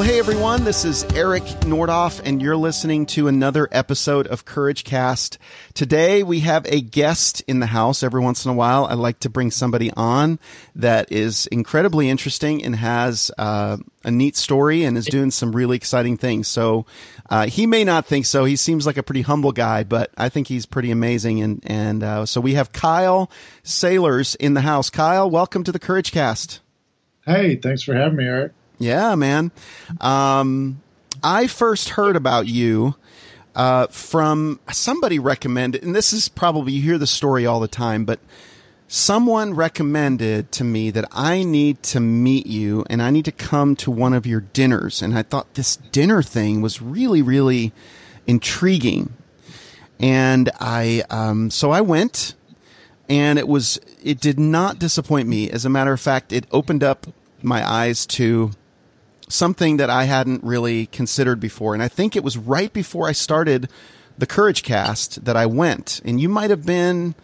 Well, hey everyone, this is Eric Nordoff, and you're listening to another episode of Courage Cast. Today we have a guest in the house. Every once in a while, I like to bring somebody on that is incredibly interesting and has uh, a neat story and is doing some really exciting things. So uh, he may not think so. He seems like a pretty humble guy, but I think he's pretty amazing. And and uh, so we have Kyle Saylors in the house. Kyle, welcome to the Courage Cast. Hey, thanks for having me, Eric. Yeah, man. Um, I first heard about you uh, from somebody recommended, and this is probably you hear the story all the time, but someone recommended to me that I need to meet you and I need to come to one of your dinners. And I thought this dinner thing was really, really intriguing. And I, um, so I went and it was, it did not disappoint me. As a matter of fact, it opened up my eyes to something that I hadn't really considered before. And I think it was right before I started the Courage Cast that I went. And you might have been,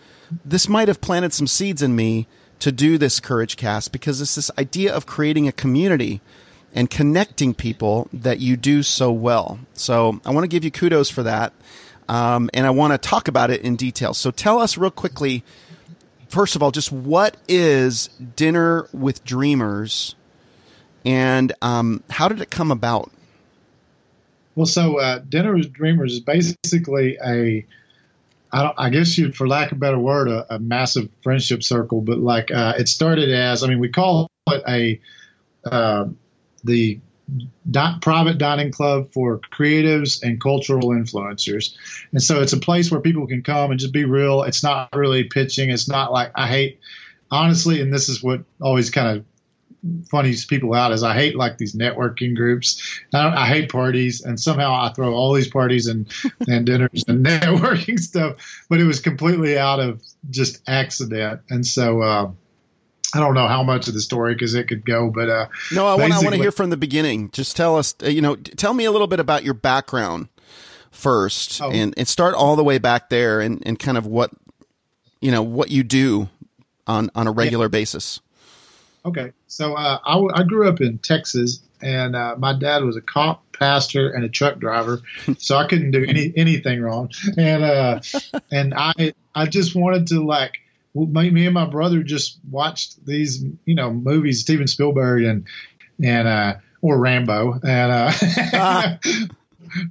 this might have planted some seeds in me to do this Courage Cast because it's this idea of creating a community and connecting people that you do so well. So I want to give you kudos for that. Um, and I want to talk about it in detail. So tell us real quickly, first of all, just what is Dinner with Dreamers? And um, how did it come about? Well, so uh, Dinner with Dreamers is basically a, I, don't, I guess you, for lack of a better word, a, a massive friendship circle. But like uh, it started as, I mean, we call it a uh, the di- private dining club for creatives and cultural influencers. And so it's a place where people can come and just be real. It's not really pitching. It's not like I hate honestly, and this is what always kind of funnies people out is I hate like these networking groups. I, I, hate parties, and somehow I throw all these parties and and dinners and networking stuff. But it was completely out of just accident, and so. Uh, I don't know how much of the story because it could go, but uh, no, I want I want to hear from the beginning. Just tell us, uh, you know, tell me a little bit about your background first, oh. and and start all the way back there, and and kind of what you know what you do on on a regular yeah. basis. Okay, so uh, I, I grew up in Texas, and uh, my dad was a cop, pastor, and a truck driver, so I couldn't do any anything wrong. And uh, and I I just wanted to like me and my brother just watched these you know movies, Steven Spielberg and and uh, or Rambo and uh.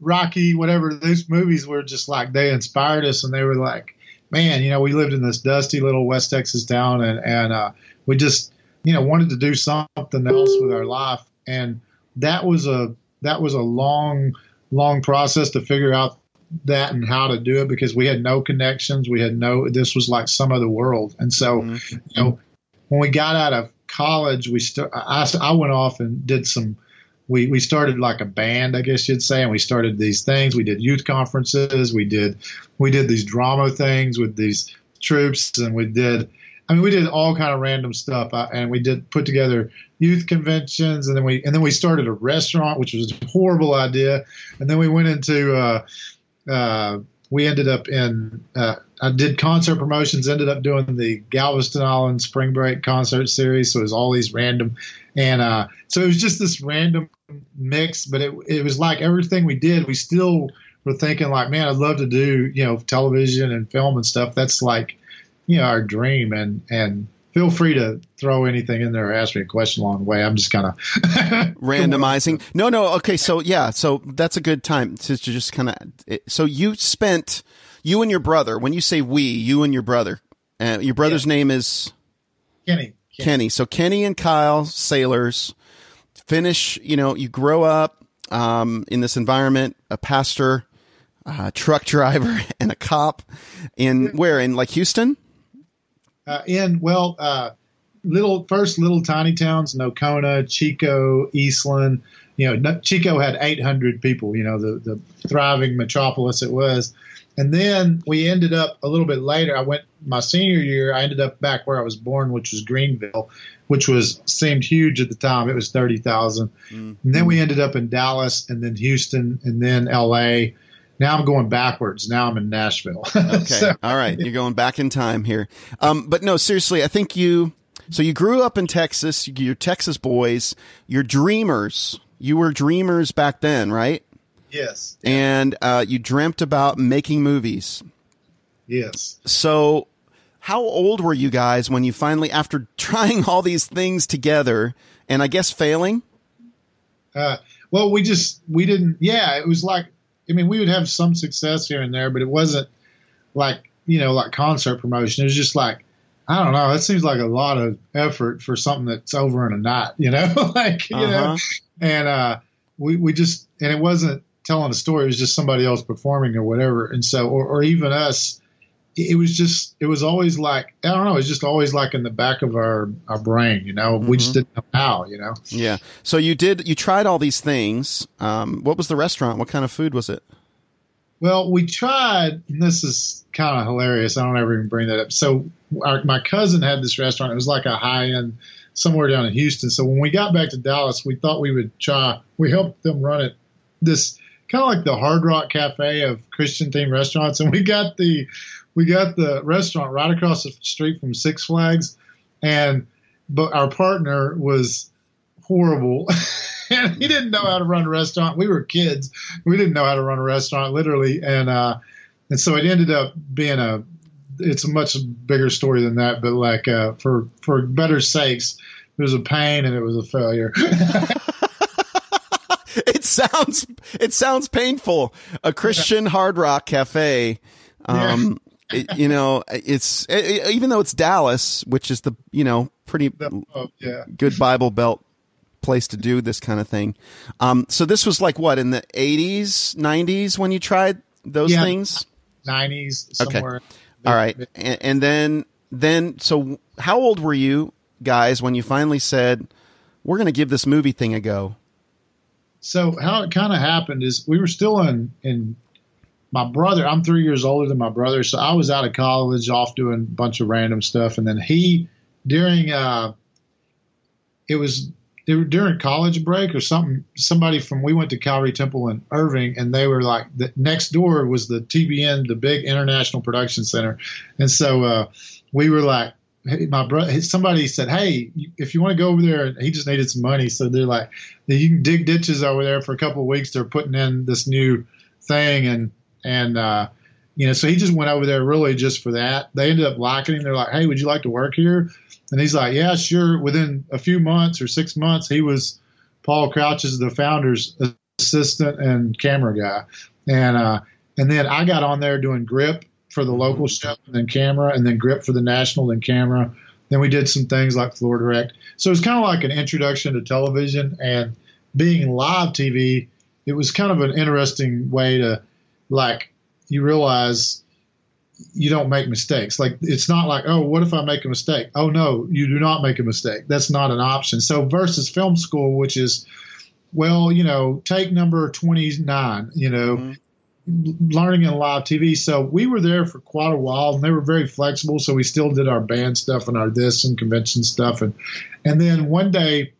Rocky, whatever. Those movies were just like they inspired us, and they were like, man, you know, we lived in this dusty little West Texas town, and and uh, we just you know wanted to do something else with our life and that was a that was a long long process to figure out that and how to do it because we had no connections we had no this was like some other world and so mm-hmm. you know when we got out of college we st- I, I went off and did some we, we started like a band, I guess you'd say, and we started these things. We did youth conferences. We did we did these drama things with these troops, and we did I mean, we did all kind of random stuff, uh, and we did put together youth conventions, and then we and then we started a restaurant, which was a horrible idea, and then we went into. Uh, uh, we ended up in. Uh, I did concert promotions. Ended up doing the Galveston Island Spring Break concert series. So it was all these random, and uh, so it was just this random mix. But it it was like everything we did, we still were thinking like, man, I'd love to do you know television and film and stuff. That's like you know our dream and and feel free to throw anything in there or ask me a question along the way. I'm just kind of randomizing. No, no. Okay. So yeah. So that's a good time to, to just kind of, so you spent, you and your brother, when you say we, you and your brother, uh, your brother's yeah. name is Kenny. Kenny. Kenny. So Kenny and Kyle Saylors finish, you know, you grow up, um, in this environment, a pastor, a truck driver and a cop in where in like Houston? Uh, in well, uh, little first little tiny towns, Nocona, Chico, Eastland. You know, Chico had 800 people. You know, the the thriving metropolis it was, And then we ended up a little bit later. I went my senior year. I ended up back where I was born, which was Greenville, which was seemed huge at the time. It was thirty thousand. Mm-hmm. And then we ended up in Dallas, and then Houston, and then L.A. Now I'm going backwards. Now I'm in Nashville. okay, so, all right. You're going back in time here. Um, but no, seriously, I think you. So you grew up in Texas. You're Texas boys. You're dreamers. You were dreamers back then, right? Yes. And uh, you dreamt about making movies. Yes. So, how old were you guys when you finally, after trying all these things together, and I guess failing? Uh, well, we just we didn't. Yeah, it was like I mean, we would have some success here and there, but it wasn't like you know like concert promotion. It was just like I don't know. That seems like a lot of effort for something that's over in a night, you know, like you uh-huh. know. And uh, we we just and it wasn't telling a story. It was just somebody else performing or whatever. And so, or, or even us, it was just, it was always like, I don't know, it was just always like in the back of our, our brain, you know, mm-hmm. we just mm-hmm. didn't know how, you know? Yeah. So you did, you tried all these things. Um, what was the restaurant? What kind of food was it? Well, we tried, and this is kind of hilarious. I don't ever even bring that up. So our, my cousin had this restaurant. It was like a high end somewhere down in Houston. So when we got back to Dallas, we thought we would try, we helped them run it. This kind of like the Hard Rock Cafe of Christian themed restaurants, and we got the we got the restaurant right across the street from Six Flags, and but our partner was horrible. and he didn't know how to run a restaurant. We were kids. We didn't know how to run a restaurant, literally. And uh, and so it ended up being a. It's a much bigger story than that, but like uh, for for better sakes, it was a pain and it was a failure. it sounds it sounds painful. A Christian hard rock cafe. Um, yeah. It, you know, it's it, even though it's Dallas, which is the you know pretty oh, yeah. good Bible Belt place to do this kind of thing. Um, so this was like what in the eighties, nineties when you tried those yeah, things. Nineties somewhere. Okay. All right, and, and then then so how old were you guys when you finally said we're going to give this movie thing a go? So how it kind of happened is we were still in in my brother. I'm three years older than my brother, so I was out of college, off doing a bunch of random stuff, and then he during uh, it was during college break or something. Somebody from we went to Calvary Temple in Irving, and they were like the next door was the TBN, the big international production center, and so uh, we were like, Hey, my brother, somebody said, "Hey, if you want to go over there," he just needed some money, so they're like, "You can dig ditches over there for a couple of weeks." They're putting in this new thing, and and uh, you know, so he just went over there really just for that. They ended up liking him. They're like, "Hey, would you like to work here?" And he's like, "Yeah, sure." Within a few months or six months, he was Paul Crouch's the founder's assistant and camera guy, and uh, and then I got on there doing grip for the local show, and then camera, and then grip for the national, then camera. Then we did some things like Floor Direct. So it was kind of like an introduction to television and being live TV. It was kind of an interesting way to, like, you realize you don't make mistakes. Like it's not like, oh, what if I make a mistake? Oh no, you do not make a mistake. That's not an option. So versus film school, which is, well, you know, take number twenty nine. You know, mm-hmm learning in live TV. So we were there for quite a while, and they were very flexible. So we still did our band stuff and our this and convention stuff, and and then one day,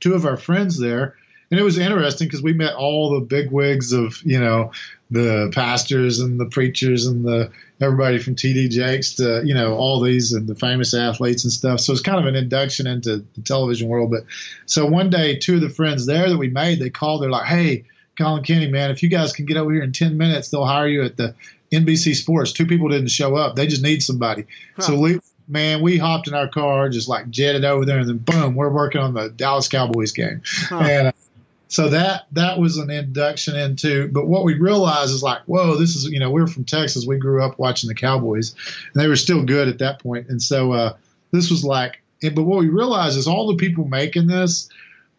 two of our friends there, and it was interesting because we met all the big wigs of you know the pastors and the preachers and the everybody from TD Jakes to you know all these and the famous athletes and stuff. So it's kind of an induction into the television world. But so one day, two of the friends there that we made, they called. They're like, "Hey." Kyle and Kenny, man, if you guys can get over here in 10 minutes, they'll hire you at the NBC Sports. Two people didn't show up. They just need somebody. Huh. So we, man, we hopped in our car, just like jetted over there, and then boom, we're working on the Dallas Cowboys game. Huh. And uh, so that that was an induction into. But what we realized is like, whoa, this is you know we are from Texas. We grew up watching the Cowboys, and they were still good at that point. And so uh, this was like, but what we realized is all the people making this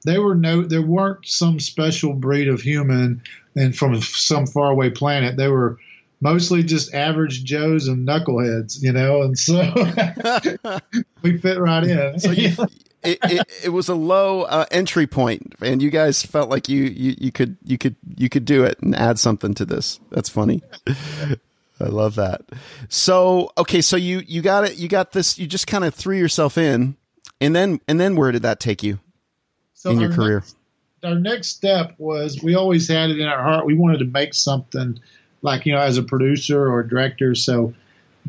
they were no, there weren't some special breed of human and from some faraway planet. They were mostly just average Joes and knuckleheads, you know, and so we fit right in. So you, it, it, it, was a low uh, entry point, and you guys felt like you, you you could you could you could do it and add something to this. That's funny. I love that. So, okay, so you you got it. You got this. You just kind of threw yourself in, and then and then where did that take you So in your career? next- our next step was we always had it in our heart. We wanted to make something like, you know, as a producer or director. So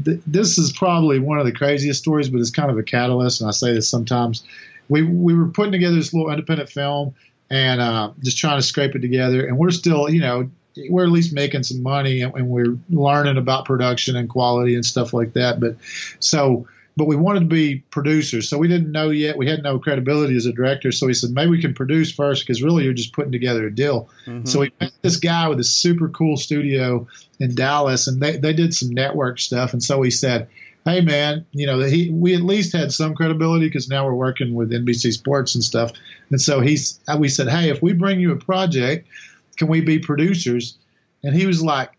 th- this is probably one of the craziest stories, but it's kind of a catalyst. And I say this sometimes. We, we were putting together this little independent film and uh, just trying to scrape it together. And we're still, you know, we're at least making some money and, and we're learning about production and quality and stuff like that. But so, but we wanted to be producers. So we didn't know yet. We had no credibility as a director. So he said, maybe we can produce first because really you're just putting together a deal. Mm-hmm. So we met this guy with a super cool studio in Dallas and they, they did some network stuff. And so he said, Hey man, you know, he, we at least had some credibility because now we're working with NBC Sports and stuff. And so he's, we said, Hey, if we bring you a project, can we be producers? And he was like,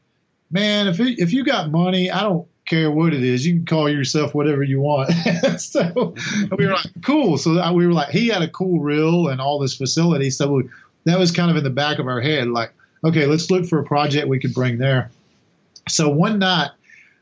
man, if it, if you got money, I don't care what it is. You can call yourself whatever you want. so we were like, cool. So we were like, he had a cool reel and all this facility. So we, that was kind of in the back of our head, like, okay, let's look for a project we could bring there. So one night,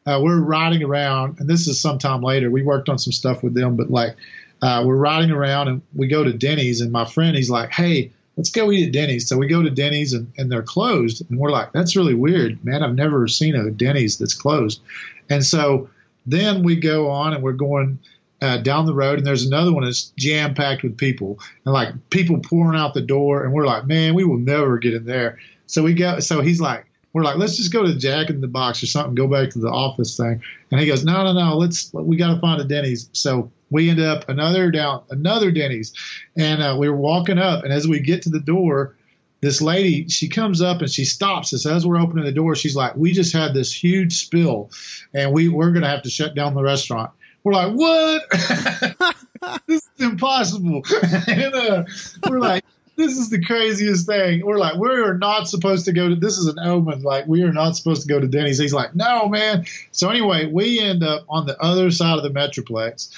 uh, we're riding around, and this is sometime later. We worked on some stuff with them, but like, uh, we're riding around and we go to Denny's, and my friend, he's like, hey, let's go eat at Denny's. So we go to Denny's and, and they're closed. And we're like, that's really weird, man. I've never seen a Denny's that's closed. And so then we go on and we're going uh, down the road and there's another one that's jam packed with people and like people pouring out the door. And we're like, man, we will never get in there. So we go, so he's like, we're like, let's just go to Jack in the Box or something, go back to the office thing. And he goes, no, no, no, let's, we got to find a Denny's. So we ended up another down, another Denny's. And uh, we were walking up. And as we get to the door, this lady, she comes up and she stops us as we're opening the door. She's like, we just had this huge spill and we, we're going to have to shut down the restaurant. We're like, what? this is impossible. and uh, we're like, this is the craziest thing. We're like, we are not supposed to go to, this is an omen. Like, we are not supposed to go to Denny's. He's like, no, man. So anyway, we end up on the other side of the Metroplex.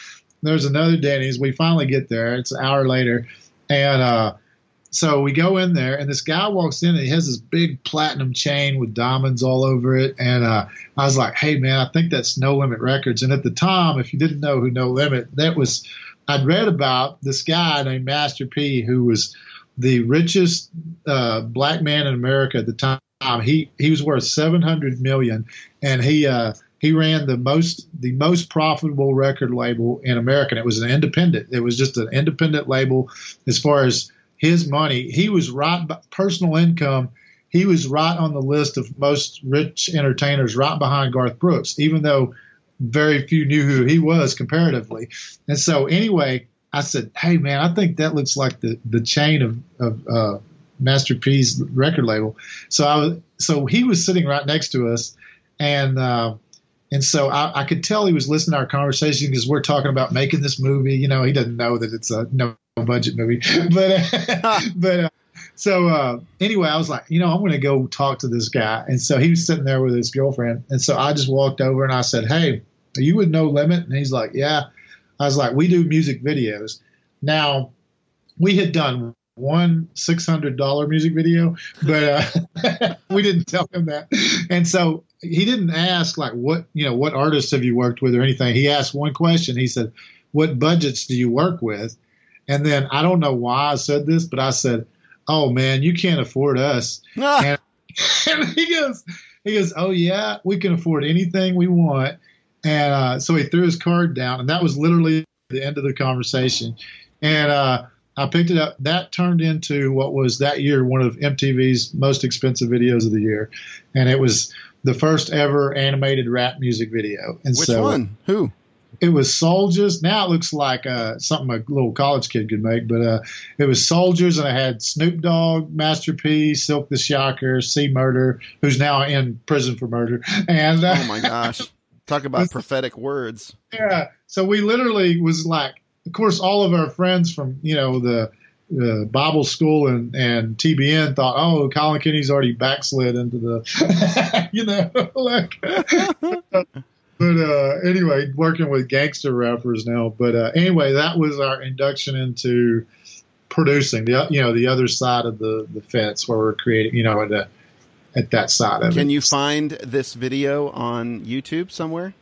There's another Denny's. We finally get there. It's an hour later. And, uh, so we go in there, and this guy walks in, and he has this big platinum chain with diamonds all over it. And uh, I was like, "Hey, man, I think that's No Limit Records." And at the time, if you didn't know who No Limit, that was I'd read about this guy named Master P, who was the richest uh, black man in America at the time. He he was worth seven hundred million, and he uh, he ran the most the most profitable record label in America. And it was an independent. It was just an independent label as far as his money. He was right personal income. He was right on the list of most rich entertainers, right behind Garth Brooks, even though very few knew who he was comparatively. And so, anyway, I said, "Hey, man, I think that looks like the the chain of of uh, Master P's record label." So I was, so he was sitting right next to us, and uh, and so I, I could tell he was listening to our conversation because we're talking about making this movie. You know, he doesn't know that it's a no budget movie, but uh, but uh, so uh, anyway, I was like, you know, I'm going to go talk to this guy, and so he was sitting there with his girlfriend, and so I just walked over and I said, hey, are you with No Limit? And he's like, yeah. I was like, we do music videos. Now, we had done one six hundred dollar music video, but uh, we didn't tell him that, and so he didn't ask like what you know what artists have you worked with or anything. He asked one question. He said, "What budgets do you work with?" And then I don't know why I said this, but I said, "Oh man, you can't afford us." and, and he goes, "He goes, oh yeah, we can afford anything we want." And uh, so he threw his card down, and that was literally the end of the conversation. And uh, I picked it up. That turned into what was that year one of MTV's most expensive videos of the year, and it was the first ever animated rap music video. And Which so one? Who? it was soldiers. Now it looks like uh, something a little college kid could make, but uh, it was soldiers, and I had Snoop Dogg, Master P, Silk the Shocker, C Murder, who's now in prison for murder, and uh, Oh my gosh! Talk about prophetic words. yeah. So we literally was like, of course, all of our friends from you know the. Uh, Bible school and, and TBN thought, oh, Kyle and Kenny's already backslid into the, you know, like, but uh, anyway, working with gangster rappers now. But uh, anyway, that was our induction into producing the you know the other side of the the fence where we're creating you know the at that side of Can it. Can you find this video on YouTube somewhere?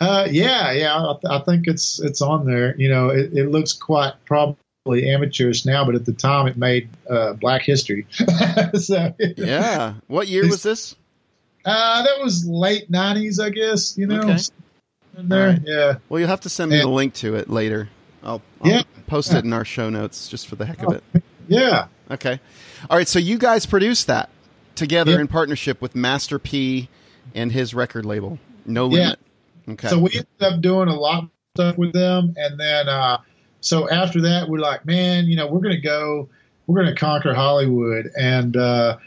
Uh, yeah, yeah, I, th- I, think it's it's on there. You know, it, it, looks quite probably amateurish now, but at the time it made uh, Black History. so yeah, what year was this? Uh, that was late '90s, I guess. You know, okay. in there, right. yeah. Well, you'll have to send me and, the link to it later. I'll, I'll yeah, post yeah. it in our show notes just for the heck of it. Yeah. Okay. All right. So you guys produced that together yeah. in partnership with Master P and his record label, No Limit. Okay. So we ended up doing a lot of stuff with them, and then uh, so after that, we're like, man, you know, we're gonna go, we're gonna conquer Hollywood, and uh,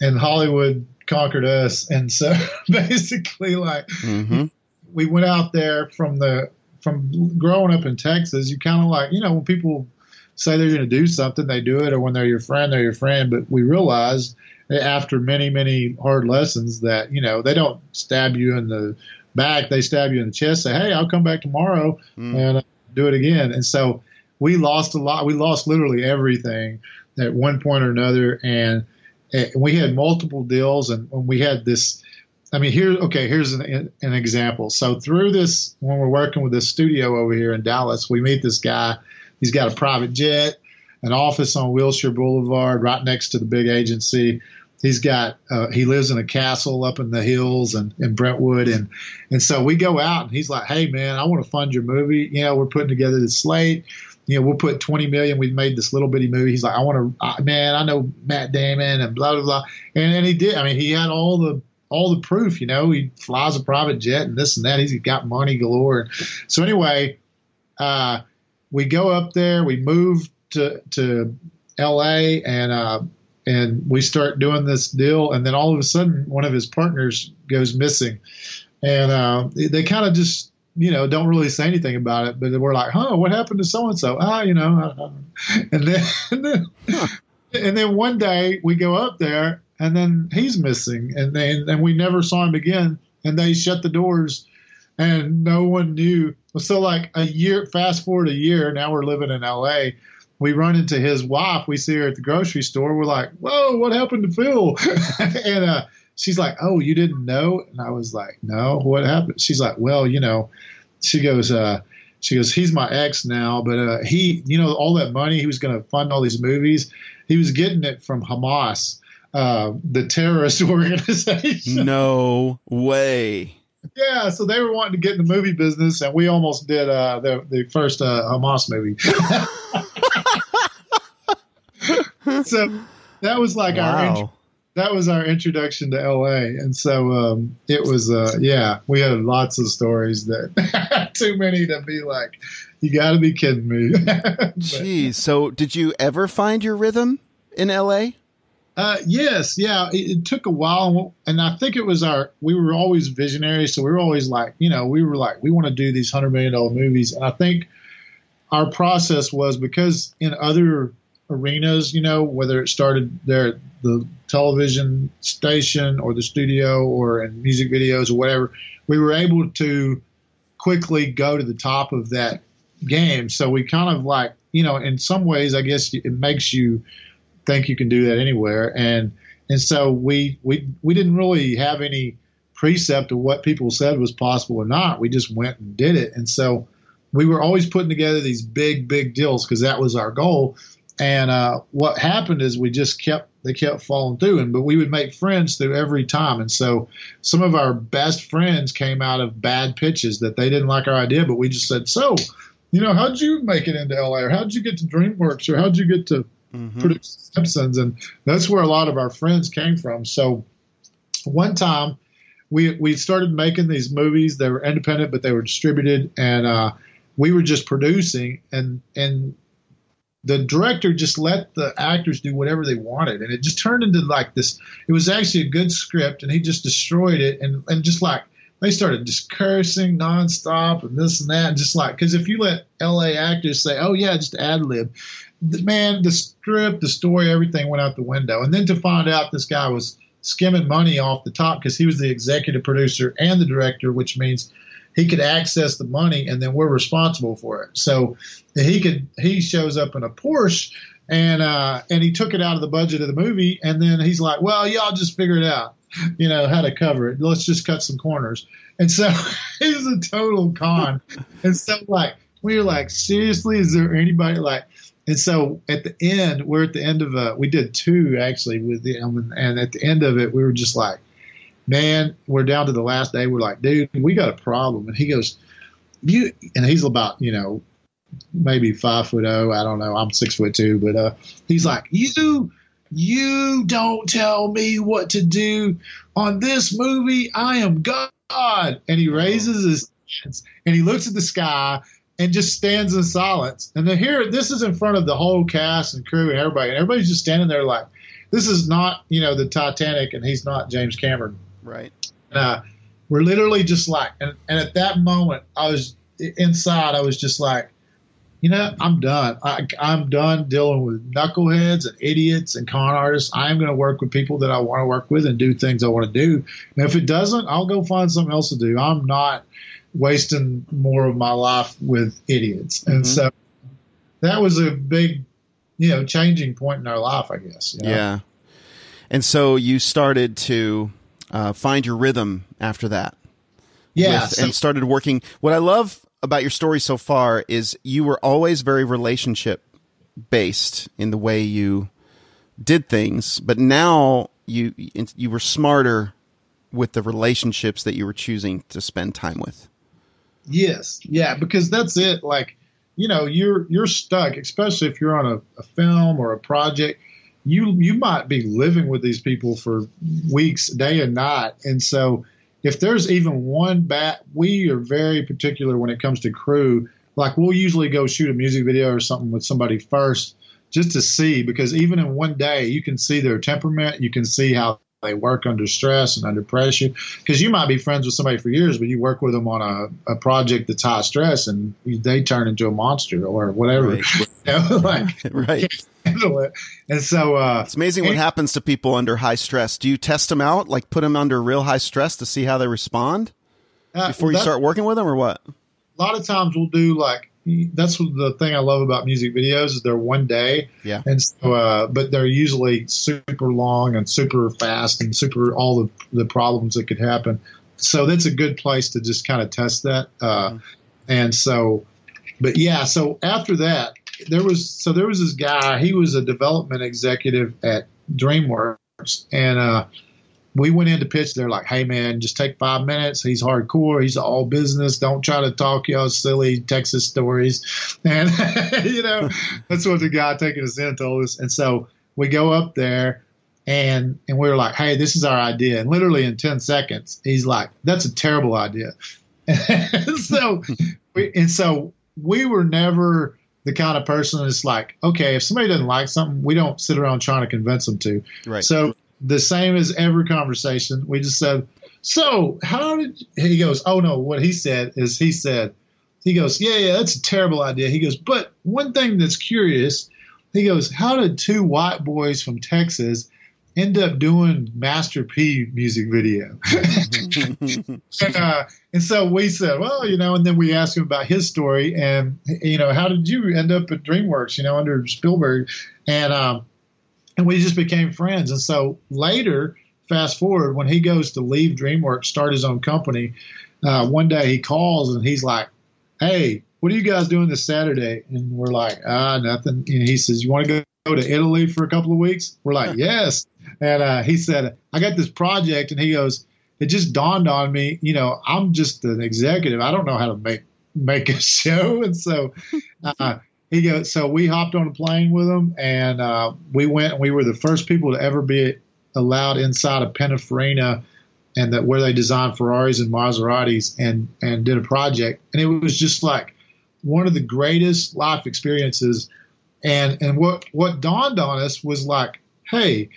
and Hollywood conquered us, and so basically, like, mm-hmm. we went out there from the from growing up in Texas. You kind of like, you know, when people say they're going to do something, they do it, or when they're your friend, they're your friend. But we realized after many, many hard lessons that you know they don't stab you in the back, they stab you in the chest, say, "Hey, I'll come back tomorrow mm. and uh, do it again." And so we lost a lot. We lost literally everything at one point or another, and, and we had multiple deals, and we had this. I mean, here, okay, here's an, an example. So through this, when we're working with this studio over here in Dallas, we meet this guy. He's got a private jet, an office on Wilshire Boulevard, right next to the big agency he's got uh, he lives in a castle up in the hills and in Brentwood. And and so we go out and he's like hey man I want to fund your movie. You know we're putting together this slate. You know we'll put 20 million we've made this little bitty movie. He's like I want to uh, man I know Matt Damon and blah blah blah. And, and he did I mean he had all the all the proof you know he flies a private jet and this and that. He's got money galore. So anyway uh, we go up there we move to to LA and uh, and we start doing this deal and then all of a sudden one of his partners goes missing. And uh, they kind of just you know don't really say anything about it but we're like huh what happened to so and so ah you know and then and then, huh. and then one day we go up there and then he's missing and then and we never saw him again and they shut the doors and no one knew. So like a year fast forward a year now we're living in la we run into his wife. We see her at the grocery store. We're like, "Whoa, what happened to Phil?" and uh, she's like, "Oh, you didn't know?" And I was like, "No, what happened?" She's like, "Well, you know," she goes, uh, "She goes, he's my ex now, but uh, he, you know, all that money he was going to fund all these movies, he was getting it from Hamas, uh, the terrorist organization." No way. Yeah, so they were wanting to get in the movie business, and we almost did uh, the the first uh, Hamas movie. so that was like wow. our int- that was our introduction to LA, and so um, it was uh, yeah, we had lots of stories that too many to be like, you got to be kidding me. Jeez, so did you ever find your rhythm in LA? Uh, yes, yeah. It, it, took a while, and I think it was our. We were always visionary, so we were always like, you know, we were like, we want to do these hundred million dollar movies, and I think our process was because in other arenas, you know, whether it started there at the television station or the studio or in music videos or whatever, we were able to quickly go to the top of that game. So we kind of like, you know, in some ways, I guess it makes you think you can do that anywhere. And and so we we we didn't really have any precept of what people said was possible or not. We just went and did it. And so we were always putting together these big, big deals because that was our goal. And uh, what happened is we just kept they kept falling through, and but we would make friends through every time. And so some of our best friends came out of bad pitches that they didn't like our idea, but we just said, "So, you know, how'd you make it into LA, or how'd you get to DreamWorks, or how'd you get to mm-hmm. produce Simpsons?" And that's where a lot of our friends came from. So one time we we started making these movies. They were independent, but they were distributed, and uh, we were just producing. And and the director just let the actors do whatever they wanted and it just turned into like this it was actually a good script and he just destroyed it and and just like they started just cursing nonstop and this and that and just like because if you let la actors say oh yeah just ad lib man the script the story everything went out the window and then to find out this guy was skimming money off the top because he was the executive producer and the director which means he could access the money and then we're responsible for it. So he could he shows up in a Porsche and uh, and he took it out of the budget of the movie, and then he's like, "Well, y'all just figure it out, you know, how to cover it. Let's just cut some corners." And so was a total con. and so like we were like, seriously, is there anybody like? And so at the end, we're at the end of a, we did two actually with the, and at the end of it, we were just like, man, we're down to the last day. We're like, dude, we got a problem. And he goes, you, and he's about, you know, maybe five foot oh, I don't know. I'm six foot two, but uh, he's like, you, you don't tell me what to do on this movie. I am God. And he raises his hands and he looks at the sky and just stands in silence. And then here, this is in front of the whole cast and crew and everybody, and everybody's just standing there like, this is not, you know, the Titanic, and he's not James Cameron. Right. Uh, we're literally just like, and, and at that moment, I was inside, I was just like, you know, I'm done. I, am done dealing with knuckleheads and idiots and con artists. I am going to work with people that I want to work with and do things I want to do. And if it doesn't, I'll go find something else to do. I'm not wasting more of my life with idiots. And mm-hmm. so that was a big, you know, changing point in our life, I guess. You know? Yeah. And so you started to uh, find your rhythm after that. Yeah. With, so- and started working. What I love about your story so far is you were always very relationship based in the way you did things, but now you you were smarter with the relationships that you were choosing to spend time with. Yes, yeah, because that's it. Like, you know, you're you're stuck, especially if you're on a, a film or a project. You you might be living with these people for weeks, day and night, and so if there's even one bat, we are very particular when it comes to crew. Like we'll usually go shoot a music video or something with somebody first just to see because even in one day you can see their temperament, you can see how they work under stress and under pressure. Because you might be friends with somebody for years but you work with them on a, a project that's high stress and they turn into a monster or whatever. Right, like, right. handle it. And so uh, it's amazing what happens to people under high stress. Do you test them out? Like put them under real high stress to see how they respond uh, before you start working with them or what? A lot of times we'll do like that's the thing I love about music videos is they're one day. Yeah. And so, uh, but they're usually super long and super fast and super all the, the problems that could happen. So that's a good place to just kind of test that. Uh, mm-hmm. and so, but yeah, so after that, there was, so there was this guy, he was a development executive at DreamWorks and, uh, we went in to pitch. They're like, "Hey, man, just take five minutes. He's hardcore. He's all business. Don't try to talk y'all silly Texas stories." And you know, that's what the guy taking us in told us. And so we go up there, and and we are like, "Hey, this is our idea." And literally in ten seconds, he's like, "That's a terrible idea." and so, we, and so we were never the kind of person that's like, okay, if somebody doesn't like something, we don't sit around trying to convince them to. Right. So the same as every conversation. We just said, "So, how did?" He goes, "Oh no." What he said is, he said, he goes, "Yeah, yeah, that's a terrible idea." He goes, "But one thing that's curious." He goes, "How did two white boys from Texas end up doing Master P music video?" and, uh, and so we said, "Well, you know," and then we asked him about his story, and you know, how did you end up at DreamWorks? You know, under Spielberg, and um, and we just became friends. And so later, fast forward, when he goes to leave DreamWorks, start his own company, uh, one day he calls and he's like, "Hey, what are you guys doing this Saturday?" And we're like, "Ah, nothing." And he says, "You want to go to Italy for a couple of weeks?" We're like, "Yes." And uh, he said, "I got this project," and he goes, "It just dawned on me, you know, I'm just an executive. I don't know how to make make a show." And so uh, he goes, so we hopped on a plane with him and uh, we went and we were the first people to ever be allowed inside of Pininfarina and that where they designed Ferraris and Maseratis and, and did a project. And it was just like one of the greatest life experiences. And, and what, what dawned on us was like, Hey,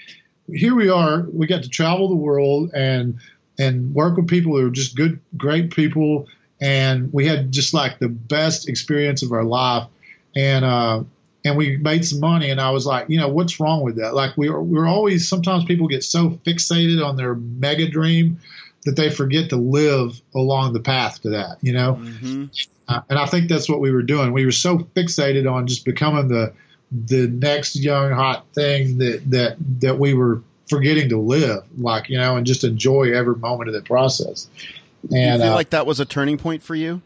here we are. We got to travel the world and, and work with people who are just good, great people. And we had just like the best experience of our life and uh, and we made some money. And I was like, you know, what's wrong with that? Like we are, we're always sometimes people get so fixated on their mega dream that they forget to live along the path to that. You know, mm-hmm. uh, and I think that's what we were doing. We were so fixated on just becoming the the next young hot thing that that that we were forgetting to live, like you know, and just enjoy every moment of the process. And you feel uh, like that was a turning point for you.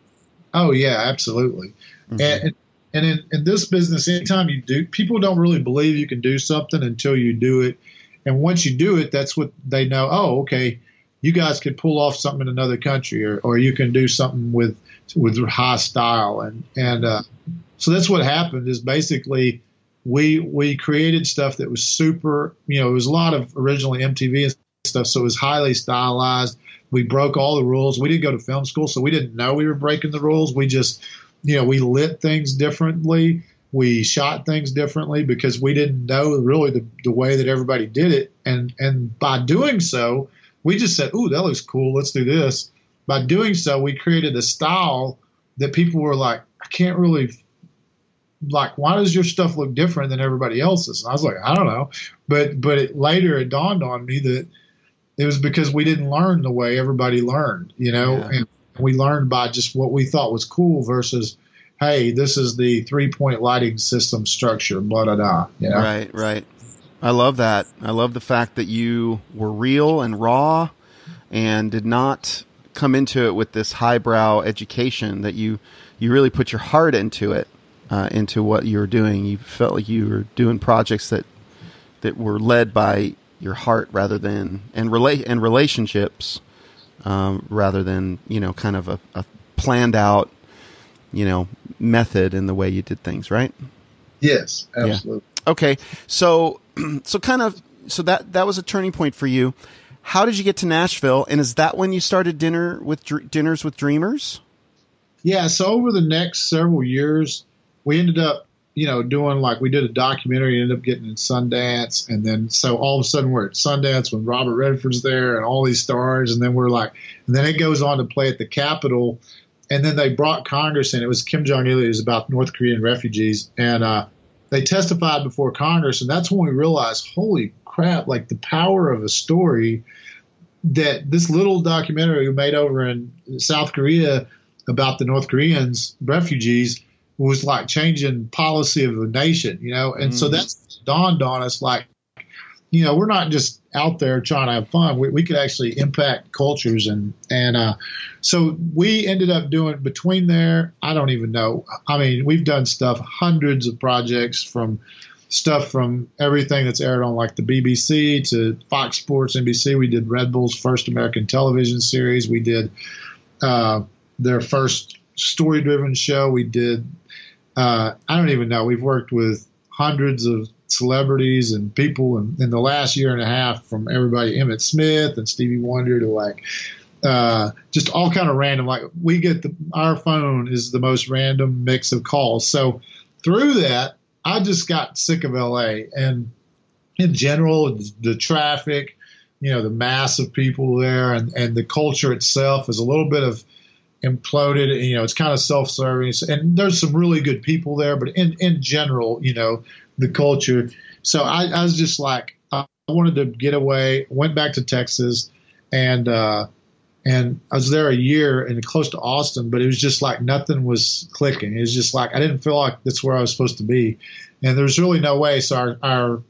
Oh yeah, absolutely. Mm-hmm. And and in, in this business, anytime you do, people don't really believe you can do something until you do it. And once you do it, that's what they know. Oh, okay, you guys could pull off something in another country, or, or you can do something with with high style. And and uh, so that's what happened. Is basically we we created stuff that was super. You know, it was a lot of originally MTV stuff, so it was highly stylized. We broke all the rules. We didn't go to film school, so we didn't know we were breaking the rules. We just you know, we lit things differently. We shot things differently because we didn't know really the, the way that everybody did it. And, and by doing so, we just said, Ooh, that looks cool. Let's do this. By doing so, we created a style that people were like, I can't really like why does your stuff look different than everybody else's and i was like i don't know but but it, later it dawned on me that it was because we didn't learn the way everybody learned you know yeah. and we learned by just what we thought was cool versus, hey, this is the three point lighting system structure, blah, blah, blah. You know? Right, right. I love that. I love the fact that you were real and raw and did not come into it with this highbrow education that you, you really put your heart into it, uh, into what you were doing. You felt like you were doing projects that, that were led by your heart rather than, and relate, and relationships um, rather than you know kind of a, a, planned out you know method in the way you did things right? Yes absolutely. Yeah. okay so so kind of so that that was a turning point for you. How did you get to nashville and is that when you started dinner with dinners with dreamers? Yeah so over the next several years we ended up you know, doing like we did a documentary, ended up getting in Sundance, and then so all of a sudden we're at Sundance when Robert Redford's there and all these stars, and then we're like, and then it goes on to play at the Capitol, and then they brought Congress in. It was Kim Jong Il. It was about North Korean refugees, and uh, they testified before Congress, and that's when we realized, holy crap, like the power of a story that this little documentary we made over in South Korea about the North Koreans refugees was like changing policy of the nation, you know, and mm so that's dawned on us like, you know, we're not just out there trying to have fun. We, we could actually impact cultures and and uh, so we ended up doing between there. I don't even know. I mean, we've done stuff, hundreds of projects from stuff from everything that's aired on like the BBC to Fox Sports, NBC. We did Red Bull's first American television series. We did uh, their first story driven show. We did uh, I don't even know. We've worked with hundreds of celebrities and people in, in, the last year and a half, from everybody Emmitt Smith and Stevie Wonder to like uh, just all kind of random. Like we get the our phone is the most random mix of calls. So through that, I just got sick of LA and in general the traffic, you know, the mass of people there and and the culture itself is a little bit of imploded. You know, it's kind of self-serving, and there's some really good people there, but in in general, you know, the culture. So I, I was just like, I wanted to get away. Went back to Texas, and uh, and I was there a year and close to Austin, but it was just like nothing was clicking. It was just like I didn't feel like that's where I was supposed to be, and there's really no way. So our our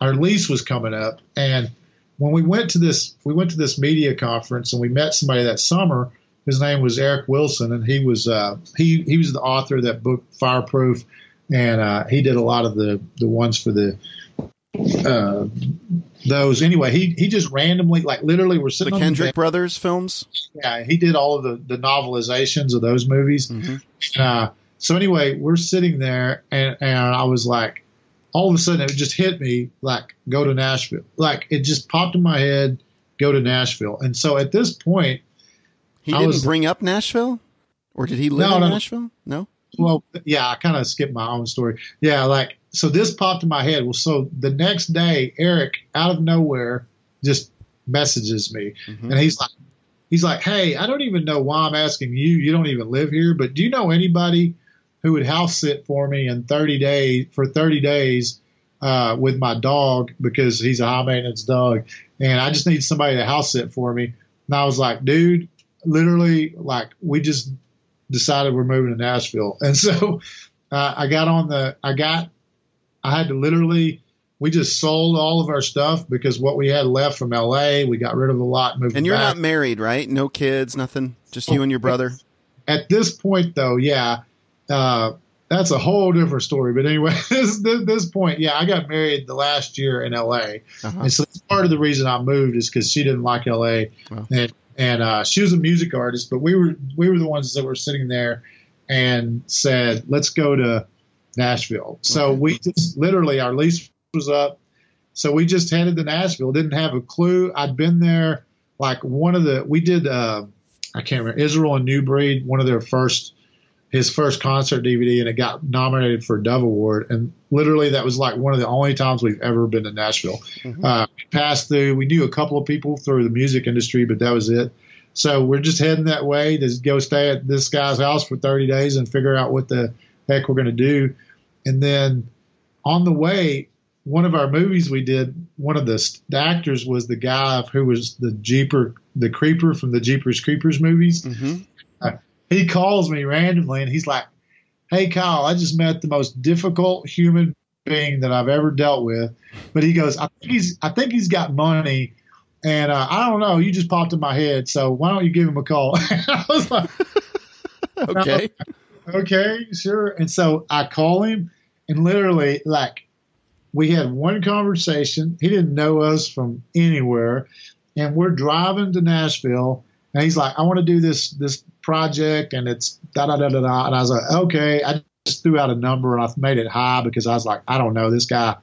our lease was coming up, and when we went to this we went to this media conference and we met somebody that summer his name was Eric Wilson, and he was uh, he he was the author of that book Fireproof, and uh, he did a lot of the the ones for the uh, those. Anyway, he he just randomly, like literally, we're sitting the Kendrick the Brothers films. Yeah, he did all of the the novelizations of those movies. Mm-hmm. Uh, so anyway, we're sitting there, and and I was like, all of a sudden, it just hit me like, go to Nashville. Like it just popped in my head, go to Nashville. And so at this point he I didn't was, bring up Nashville, or did he live no, in no. Nashville? No. Well, yeah, I kind of skipped my own story. Yeah, like so this popped in my head. Well, so the next day, Eric out of nowhere just messages me, mm-hmm. and he's like, he's like, hey, I don't even know why I'm asking you. You don't even live here, but do you know anybody who would house sit for me in 30 days for 30 days? Uh, with my dog because he's a high maintenance dog, and I just need somebody to house sit for me. And I was like, dude, literally like we just decided we're moving to Nashville, and so uh, I got on the I got I had to literally we just sold all of our stuff because what we had left from LA, we got rid of a lot. Moving and you're back. not married, right? No kids, nothing. Just you and your brother. At this point, though, yeah, uh, that's a whole different story. But anyway, this, this, this point, yeah, I got married the last year in LA, Uh-huh. and so that's part of the reason I moved is because she didn't like LA, Wow. and and uh, she was a music artist, but we were we were the ones that were sitting there and said, let's go to Nashville. So we just literally our lease was up, so we just headed to Nashville. Didn't have a clue. I'd been there like one of the we did. Uh, I can't remember Israel and New Breed, one of their first his first concert DVD, and it got nominated for a Dove Award. And literally, that was like one of the only times we've ever been to Nashville. Mhm. Uh, we passed through. We knew a couple of people through the music industry, but that was it. So we're just heading that way to go stay at this guy's house for 30 days and figure out what the heck we're going to do. And then on the way, one of our movies we did, one of the, the actors was the guy who was the Jeeper, the Creeper from the Jeepers Creepers movies. Mhm. He calls me randomly and he's like, Hey, Kyle, I just met the most difficult human being that I've ever dealt with. But he goes, I think he's, I think he's got money. And uh, I don't know. You just popped in my head. So why don't you give him a call? I was like, Okay. okay, sure. And so I call him, and literally, like, we had one conversation. He didn't know us from anywhere, and we're driving to Nashville, and he's like, "I want to do this this project, and it's da da da da da." And I was like, "Okay." I just threw out a number, and I made it high because I was like, "I don't know this guy."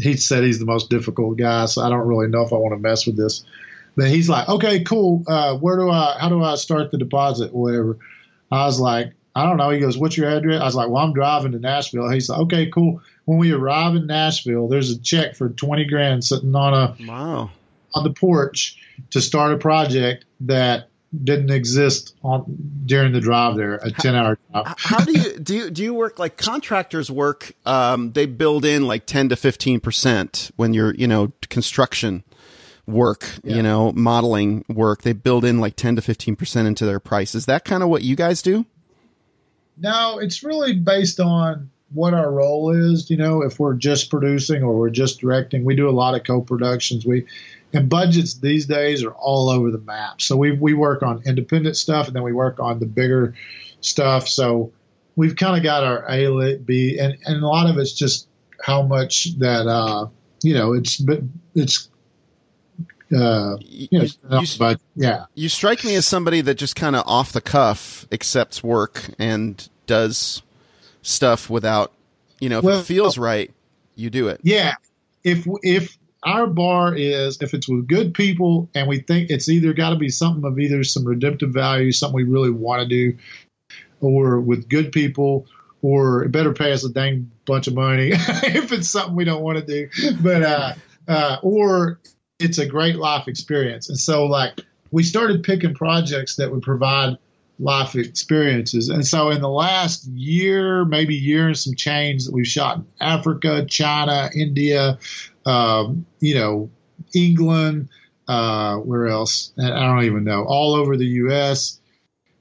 He said he's the most difficult guy, so I don't really know if I want to mess with this. But he's like, "Okay, cool. Uh, where do I? How do I start the deposit? Whatever." I was like, I don't know. He goes, What's your address? I was like, Well, I'm driving to Nashville. He's like, Okay, cool. When we arrive in Nashville, there's a check for twenty grand sitting on a Wow. on the porch to start a project that didn't exist on during the drive there, a ten hour drive. How do you do? You, do you work like contractors work? Um, they build in like ten to fifteen percent when you're you know construction work, Yeah. you know modeling work. They build in like ten to fifteen percent into their price. Is that kind of what you guys do? No, it's really based on what our role is. You know, if we're just producing or we're just directing, we do a lot of co-productions. We and budgets these days are all over the map. So we we work on independent stuff and then we work on the bigger stuff. So we've kind of got our A, B, and and a lot of it's just how much that uh you know it's but it's uh You, know you- you- but yeah you strike me as somebody that just kind of off the cuff accepts work and does stuff without, you know, if Well- it feels right, you do it. Yeah, if if our bar is if it's with good people and we think it's either got to be something of either some redemptive value, something we really want to do, or with good people, or it better pay us a dang bunch of money if it's something we don't want to do, but uh, uh, or it's a great life experience. And so like we started picking projects that would provide life experiences. And so in the last year, maybe year and some change that we've shot in Africa, China, India, um, you know, England, uh, where else? I don't even know. All over the U.S.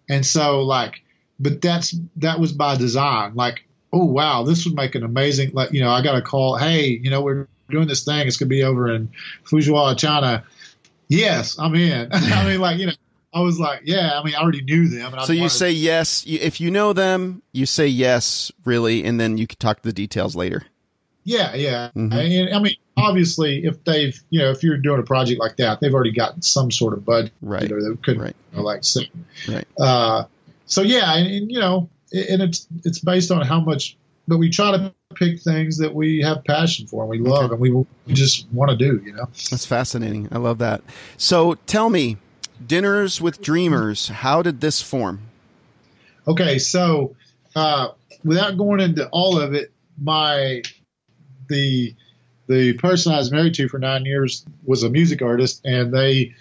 And so like, but that's that was by design. Like, oh wow, this would make an amazing. Like, you know, I got a call. Hey, you know, we're doing this thing. It's gonna be over in Fuzhou, China. Yes, I'm in. I mean, like, you know, I was like, yeah. I mean, I already knew them. So you wanted- say yes. If you know them, you say yes, really, and then you can talk the details later. Yeah, yeah. Mhm. And, I mean, obviously, if they've, you know, if you're doing a project like that, they've already got some sort of budget, Right. or they could, Right. you know, like, say. Right. Uh, so yeah, and, and you know, and it's it's based on how much, but we try to pick things that we have passion for and we love Okay. and we, we just want to do. You know. That's fascinating. I love that. So tell me, dinners with dreamers. How did this form? Okay, so uh, without going into all of it, my the the person I was married to for nine years was a music artist, and they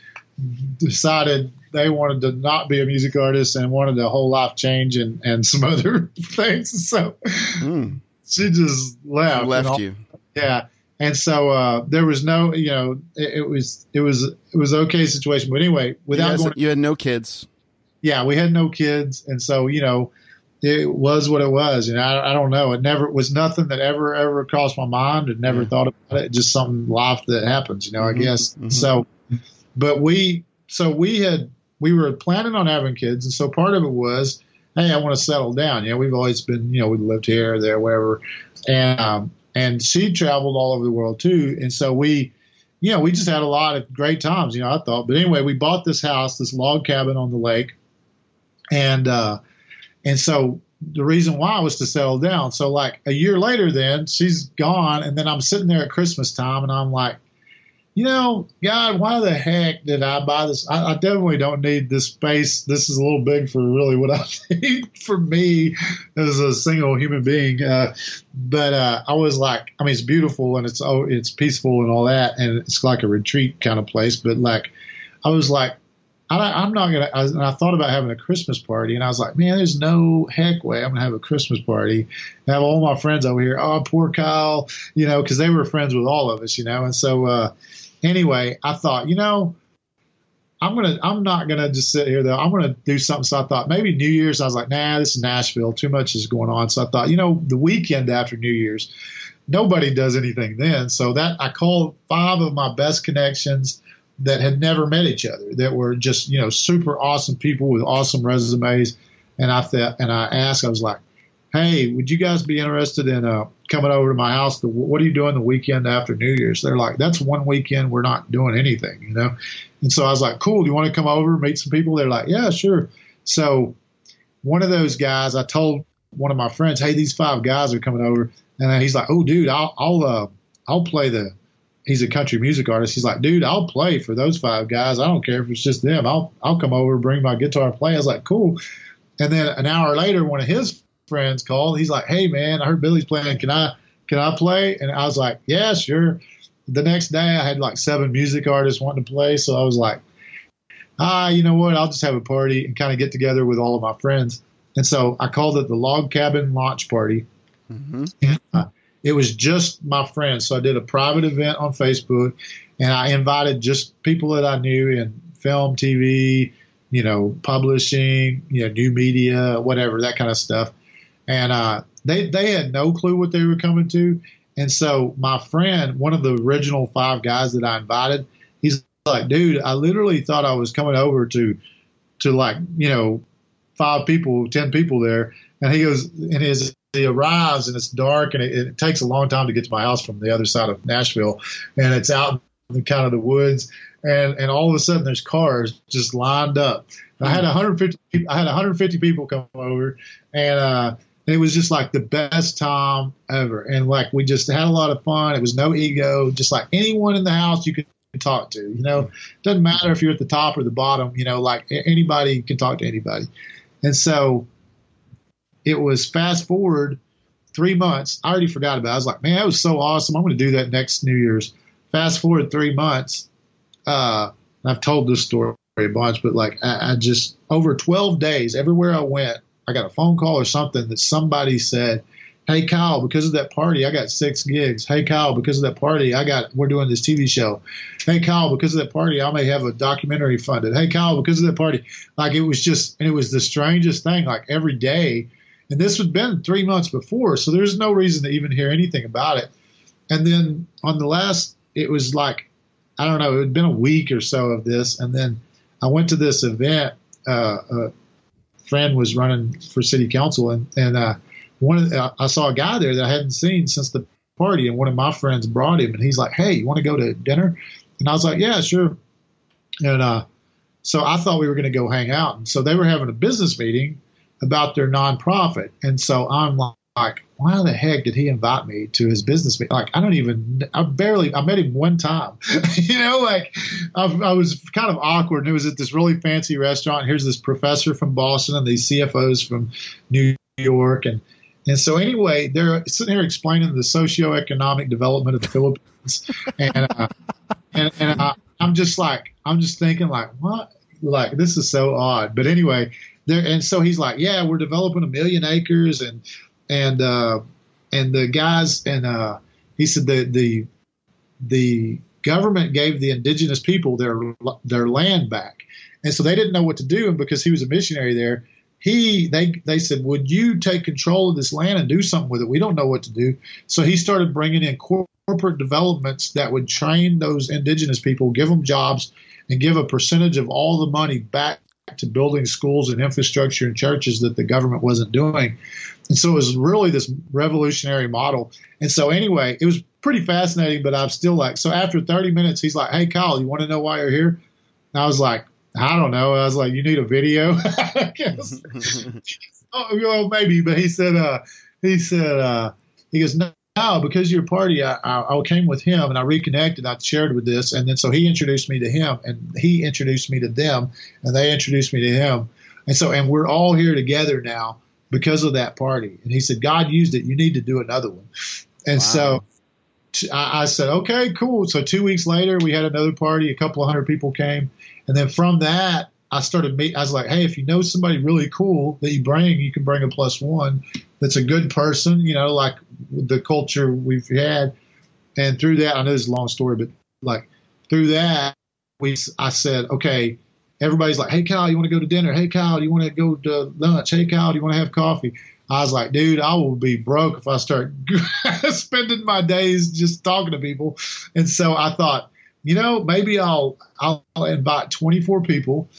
decided they wanted to not be a music artist and wanted a whole life change and, and some other things. So Mm, she just left. and left all- you. Yeah. And so uh, there was no, you know, it, it was it was it was okay situation. But anyway, You, without guys- going you had no kids. yeah, we had no kids, and so you know, it was what it was. And I, I don't know. It never was nothing that ever, ever crossed my mind and never yeah. thought about it. Just some life that happens, you know, mm-hmm. I guess. Mm-hmm. So, but we, so we had, we were planning on having kids. And so part of it was, Hey, I want to settle down. You know, we've always been, you know, we lived here, there, wherever. And, um, and she traveled all over the world too. And so we, you know, we just had a lot of great times, you know, I thought. But anyway, we bought this house, this log cabin on the lake. And, uh, and so the reason why was to settle down. So like a year later, then she's gone, and then I'm sitting there at Christmas time, and I'm like, you know, God, why the heck did I buy this? I, I definitely don't need this space. This is a little big for really what I need for me as a single human being. Uh, but uh, I was like, I mean, it's beautiful and it's oh, it's peaceful and all that, and it's like a retreat kind of place. But like, I was like, I, am not gonna. I, and I thought about having a Christmas party, and I was like, man, there's no heck way I'm gonna have a Christmas party. have all my friends over here. Oh, poor Kyle, you know, because they were friends with all of us, you know. And so, uh, anyway, I thought, you know, I'm gonna. I'm not gonna just sit here though. I'm gonna do something. So I thought maybe New Year's. I was like, nah, this is Nashville. Too much is going on. So I thought, you know, the weekend after New Year's, nobody does anything then. So that I called five of my best connections that had never met each other, that were just you know super awesome people with awesome resumes. And I thought, and I asked, I was like, "Hey, would you guys be interested in uh, coming over to my house? What are you doing the weekend after New Year's?" They're like, "That's one weekend we're not doing anything," you know. And so I was like, "Cool, do you want to come over meet some people?" They're like, "Yeah, sure." So one of those guys, I told one of my friends, "Hey, these five guys are coming over," and he's like, "Oh, dude, I'll I'll uh, I'll play the he's a country music artist. He's like, dude, I'll play for those five guys. I don't care if it's just them. I'll I'll come over, bring my guitar, play. I was like, cool. And then an hour later, one of his friends called. He's like, hey man, I heard Billy's playing. Can I can I play? And I was like, yeah, sure. The next day, I had like seven music artists wanting to play, so I was like, ah, you know what? I'll just have a party and kind of get together with all of my friends. And so I called it the Log Cabin Launch Party. Mm-hmm. And, uh, it was just my friends. So I did a private event on Facebook and I invited just people that I knew in film, TV, you know, publishing, you know, new media, whatever, that kind of stuff. And uh, they, they had no clue what they were coming to. And so my friend, one of the original five guys that I invited, he's like, dude, I literally thought I was coming over to, to like, you know, five people, 10 people there. And he goes, and his he arrives and it's dark and it, it, takes a long time to get to my house from the other side of Nashville, and it's out in the kind of the woods, and and all of a sudden there's cars just lined up. I had 150 I had 150 people come over, and uh, it was just like the best time ever, and like we just had a lot of fun. It was no ego, just like anyone in the house you could talk to. You know, doesn't matter if you're at the top or the bottom. You know, like anybody can talk to anybody, and so it was fast forward three months. I already forgot about it. I was like, man, that was so awesome. I'm going to do that next New Year's. Fast forward three months. Uh, I've told this story a bunch, but like I, I just over 12 days, everywhere I went, I got a phone call or something that somebody said, Hey Kyle, because of that party, I got six gigs. Hey Kyle, because of that party, I got we're doing this TV show. Hey Kyle, because of that party, I may have a documentary funded. Hey Kyle, because of that party, like it was just and it was the strangest thing. Like every day and this had been three months before, so there's no reason to even hear anything about it. And then on the last, it was like, I don't know, it had been a week or so of this. And then I went to this event. Uh, a friend was running for city council, and, and uh, one the, I saw a guy there that I hadn't seen since the party, and one of my friends brought him, and he's like, "Hey, you want to go to dinner?" And I was like, "Yeah, sure." And uh, so I thought we were going to go hang out, and so they were having a business meeting, about their nonprofit. And so I'm like, why the heck did he invite me to his business meeting? Like, I don't even, I barely, I met him one time, you know, like I, I, was kind of awkward. And it was at this really fancy restaurant. Here's this professor from Boston and these CFOs from New York. And, and so anyway, they're sitting here explaining the socioeconomic development of the Philippines. and, uh, and, and I, I'm just like, I'm just thinking like, what? Like, this is so odd. But anyway, there, and so he's like, yeah, we're developing a million acres, and and uh, and the guys, and uh, he said the the the government gave the indigenous people their their land back, and so they didn't know what to do, and because he was a missionary there, he they they said, "Would you take control of this land and do something with it? We don't know what to do." So he started bringing in corporate developments that would train those indigenous people, give them jobs, and give a percentage of all the money back to building schools and infrastructure and churches that the government wasn't doing. And so it was really this revolutionary model. And so anyway, it was pretty fascinating, but I'm still like, so after 30 minutes, he's like, Hey, Kyle, you want to know why you're here? And I was like, I don't know. I was like, you need a video? oh, well, maybe. But he said, uh, he said, uh, he goes, no, no, because your party, I, I, I, came with him and I reconnected. I shared with this, and then so he introduced me to him, and he introduced me to them, and they introduced me to him, and so and we're all here together now because of that party. And he said, God used it. You need to do another one. And wow. so I, I said, okay, cool. So two weeks later, we had another party. A couple of hundred people came, and then from that, I started meet. I was like, hey, if you know somebody really cool that you bring, you can bring a plus one. That's a good person, you know, like the culture we've had. And through that, I know this is a long story, but like through that, we I said, okay, everybody's like, hey, Kyle, you want to go to dinner? Hey, Kyle, you want to go to lunch? Hey, Kyle, do you want to have coffee? I was like, dude, I will be broke if I start spending my days just talking to people. And so I thought, you know, maybe I'll I'll invite 24 people.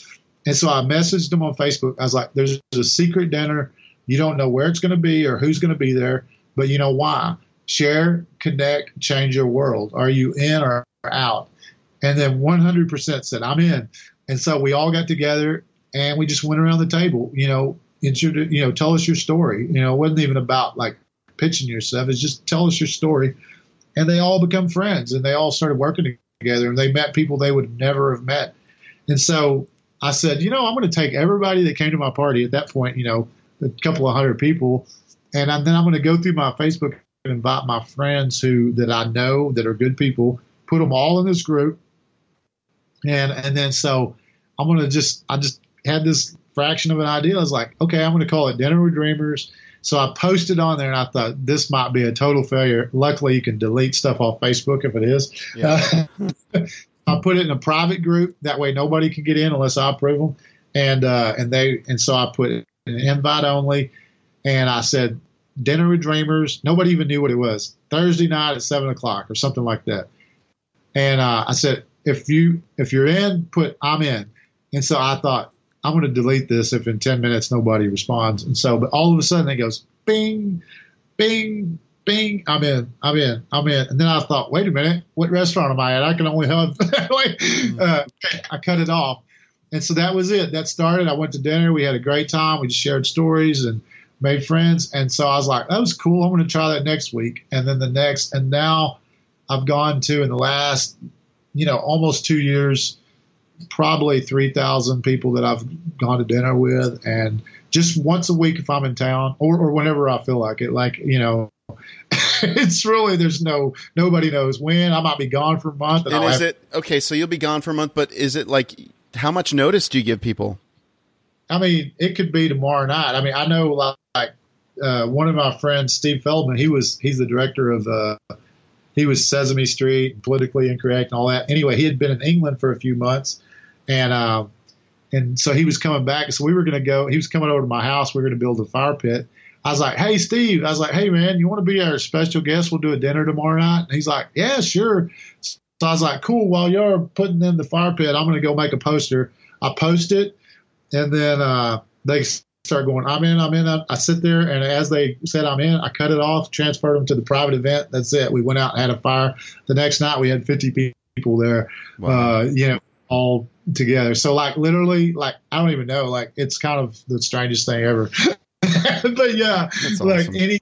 And so I messaged them on Facebook. I was like, there's a secret dinner. You don't know where it's going to be or who's going to be there, but you know why? Share, connect, change your world. Are you in or out? And then 100% said, I'm in. And so we all got together and we just went around the table, you know, you know, tell us your story. You know, it wasn't even about like pitching yourself. It's just tell us your story. And they all become friends and they all started working together and they met people they would never have met. And so I said, you know, I'm going to take everybody that came to my party at that point, you know, a couple of hundred people, and then I'm going to go through my Facebook and invite my friends who that I know that are good people, put them all in this group, and and then so I'm gonna just I just had this fraction of an idea. I was like, okay, I'm gonna call it Dinner with Dreamers. So I posted on there, and I thought this might be a total failure. Luckily, you can delete stuff off Facebook if it is. Yeah. Uh, I put it in a private group. That way, nobody can get in unless I approve them. And uh, and they and so I put an invite only, and I said dinner with dreamers. Nobody even knew what it was. Thursday night at seven o'clock or something like that. And uh, I said if you if you're in, put I'm in. And so I thought I'm going to delete this if in 10 minutes nobody responds. And so, but all of a sudden it goes bing, bing, bing. I'm in, I'm in, I'm in. And then I thought, wait a minute, what restaurant am I at? I can only have, uh, I cut it off. And so that was it. That started. I went to dinner. We had a great time. We just shared stories and made friends. And so I was like, that was cool. I'm going to try that next week. And then the next, and now I've gone to in the last you know, almost two years, probably 3,000 people that I've gone to dinner with. And just once a week if I'm in town or, or whenever I feel like it, like, you know, it's really, there's no, nobody knows when I might be gone for a month. And, and is have, it, okay, so you'll be gone for a month, but is it like, how much notice do you give people? I mean, it could be tomorrow night. I mean, I know like, uh, one of my friends, Steve Feldman, he was, he's the director of, uh, he was Sesame Street, politically incorrect, and all that. Anyway, he had been in England for a few months, and uh, and so he was coming back. So we were going to go. He was coming over to my house. We were going to build a fire pit. I was like, "Hey, Steve," I was like, "Hey, man, you want to be our special guest? We'll do a dinner tomorrow night." And he's like, "Yeah, sure." So I was like, "Cool." While you're putting in the fire pit, I'm going to go make a poster. I post it, and then uh, they start going, I'm in, I'm in. I sit there, and as they said I'm in, I cut it off, transferred them to the private event. That's it. We went out and had a fire. The next night, we had 50 people there, wow. uh, you know, all together. So, like, literally, like, I don't even know. Like, it's kind of the strangest thing ever. but yeah, like any,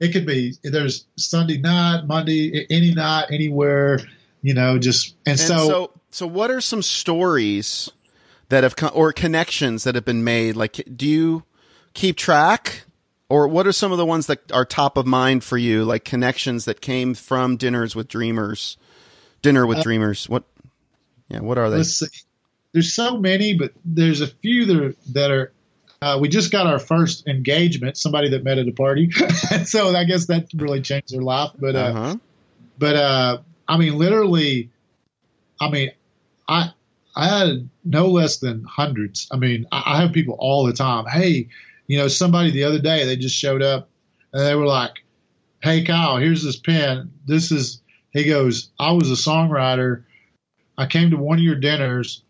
it could be, there's Sunday night, Monday, any night, anywhere, you know, just, and, and so, so, so what are some stories? that have come, or connections that have been made? Like, do you keep track? Or what are some of the ones that are top of mind for you, like connections that came from dinners with dreamers, dinner with uh, dreamers? What, yeah, what are they? There's so many, but there's a few that are, that are uh, we just got our first engagement, somebody that met at a party. so I guess that really changed their life. But, uh, uh-huh. but, uh, I mean, literally, I mean, I, I had no less than hundreds. I mean, I, I have people all the time. Hey, you know, somebody the other day they just showed up and they were like, "Hey, Kyle, here's this pen. This is." He goes, "I was a songwriter. I came to one of your dinners,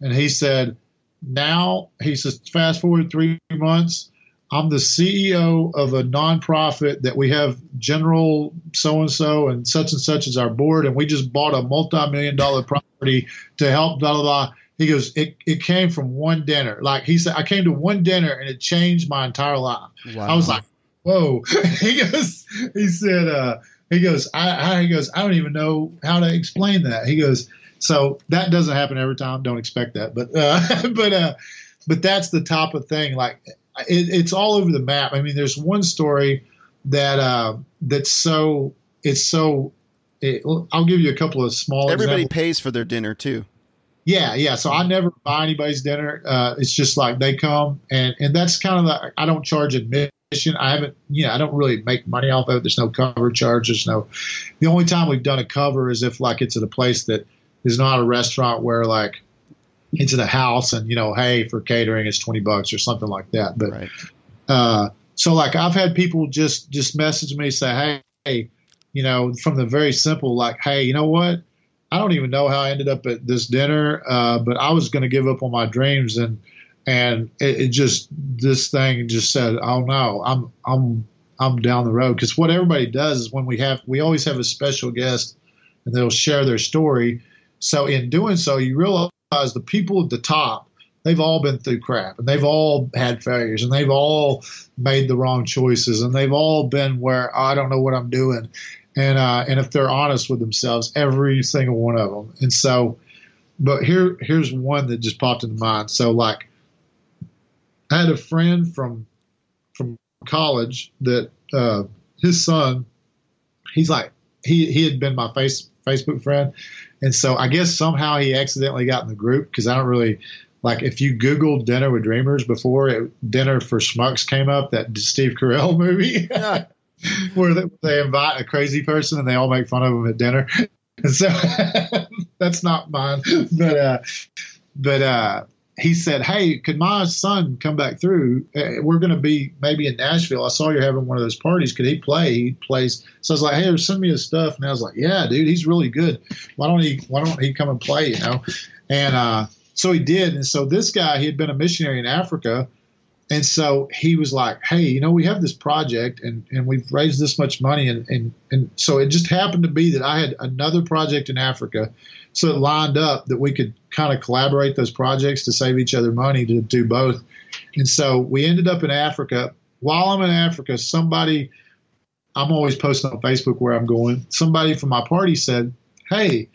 and he said." Now he says, fast forward three months, I'm the CEO of a nonprofit that we have general so and so and such and such as our board, and we just bought a multi million dollar property to help blah blah blah. He goes, it, it came from one dinner. Like he said, I came to one dinner and it changed my entire life. Wow. I was like, whoa. he goes, he said, uh, he goes, I, I, he goes, I don't even know how to explain that. He goes, so that doesn't happen every time. Don't expect that, but uh, but uh, but that's the top of thing. Like it, it's all over the map. I mean, there's one story that uh, that's so it's so. It, I'll give you a couple of small. Everybody examples. pays for their dinner too. Yeah, yeah. So I never buy anybody's dinner. Uh, it's just like they come and and that's kind of the. I don't charge admission. I haven't, you know, I don't really make money off of it. There's no cover charge. There's no. The only time we've done a cover is if like it's at a place that is not a restaurant where like it's the house and you know, hey, for catering it's twenty bucks or something like that. But right. uh, so like I've had people just just message me say, hey, hey, you know, from the very simple like, hey, you know what? I don't even know how I ended up at this dinner, uh, but I was going to give up on my dreams and and it, it, just this thing just said, oh no, I'm I'm I'm down the road because what everybody does is when we have we always have a special guest and they'll share their story so in doing so, you realize the people at the top, they've all been through crap and they've all had failures and they've all made the wrong choices and they've all been where oh, I don't know what I'm doing. And, uh, and if they're honest with themselves, every single one of them. And so, but here, here's one that just popped into mind. So like, I had a friend from, from college that, uh, his son, he's like, he, he had been my face, Facebook friend and so I guess somehow he accidentally got in the group because I don't really like if you Googled Dinner with Dreamers before it, Dinner for Schmucks came up, that Steve Carell movie. Where they, they, invite a crazy person and they all make fun of him at dinner. And so that's not mine, but uh, but uh, he said, "Hey, could my son come back through? Uh, we're going to be maybe in Nashville. I saw you're having one of those parties. Could he play? He plays." So I was like, "Hey, send me his stuff." And I was like, "Yeah, dude, he's really good. Why don't he? Why don't he come and play? You know?" And uh, so he did. And so this guy, he had been a missionary in Africa, and so he was like, "Hey, you know, we have this project, and and we've raised this much money, and and and so it just happened to be that I had another project in Africa." So it lined up that we could kind of collaborate those projects to save each other money to do both. And so we ended up in Africa. While I'm in Africa, somebody, I'm always posting on Facebook where I'm going. Somebody from my party said, Hey,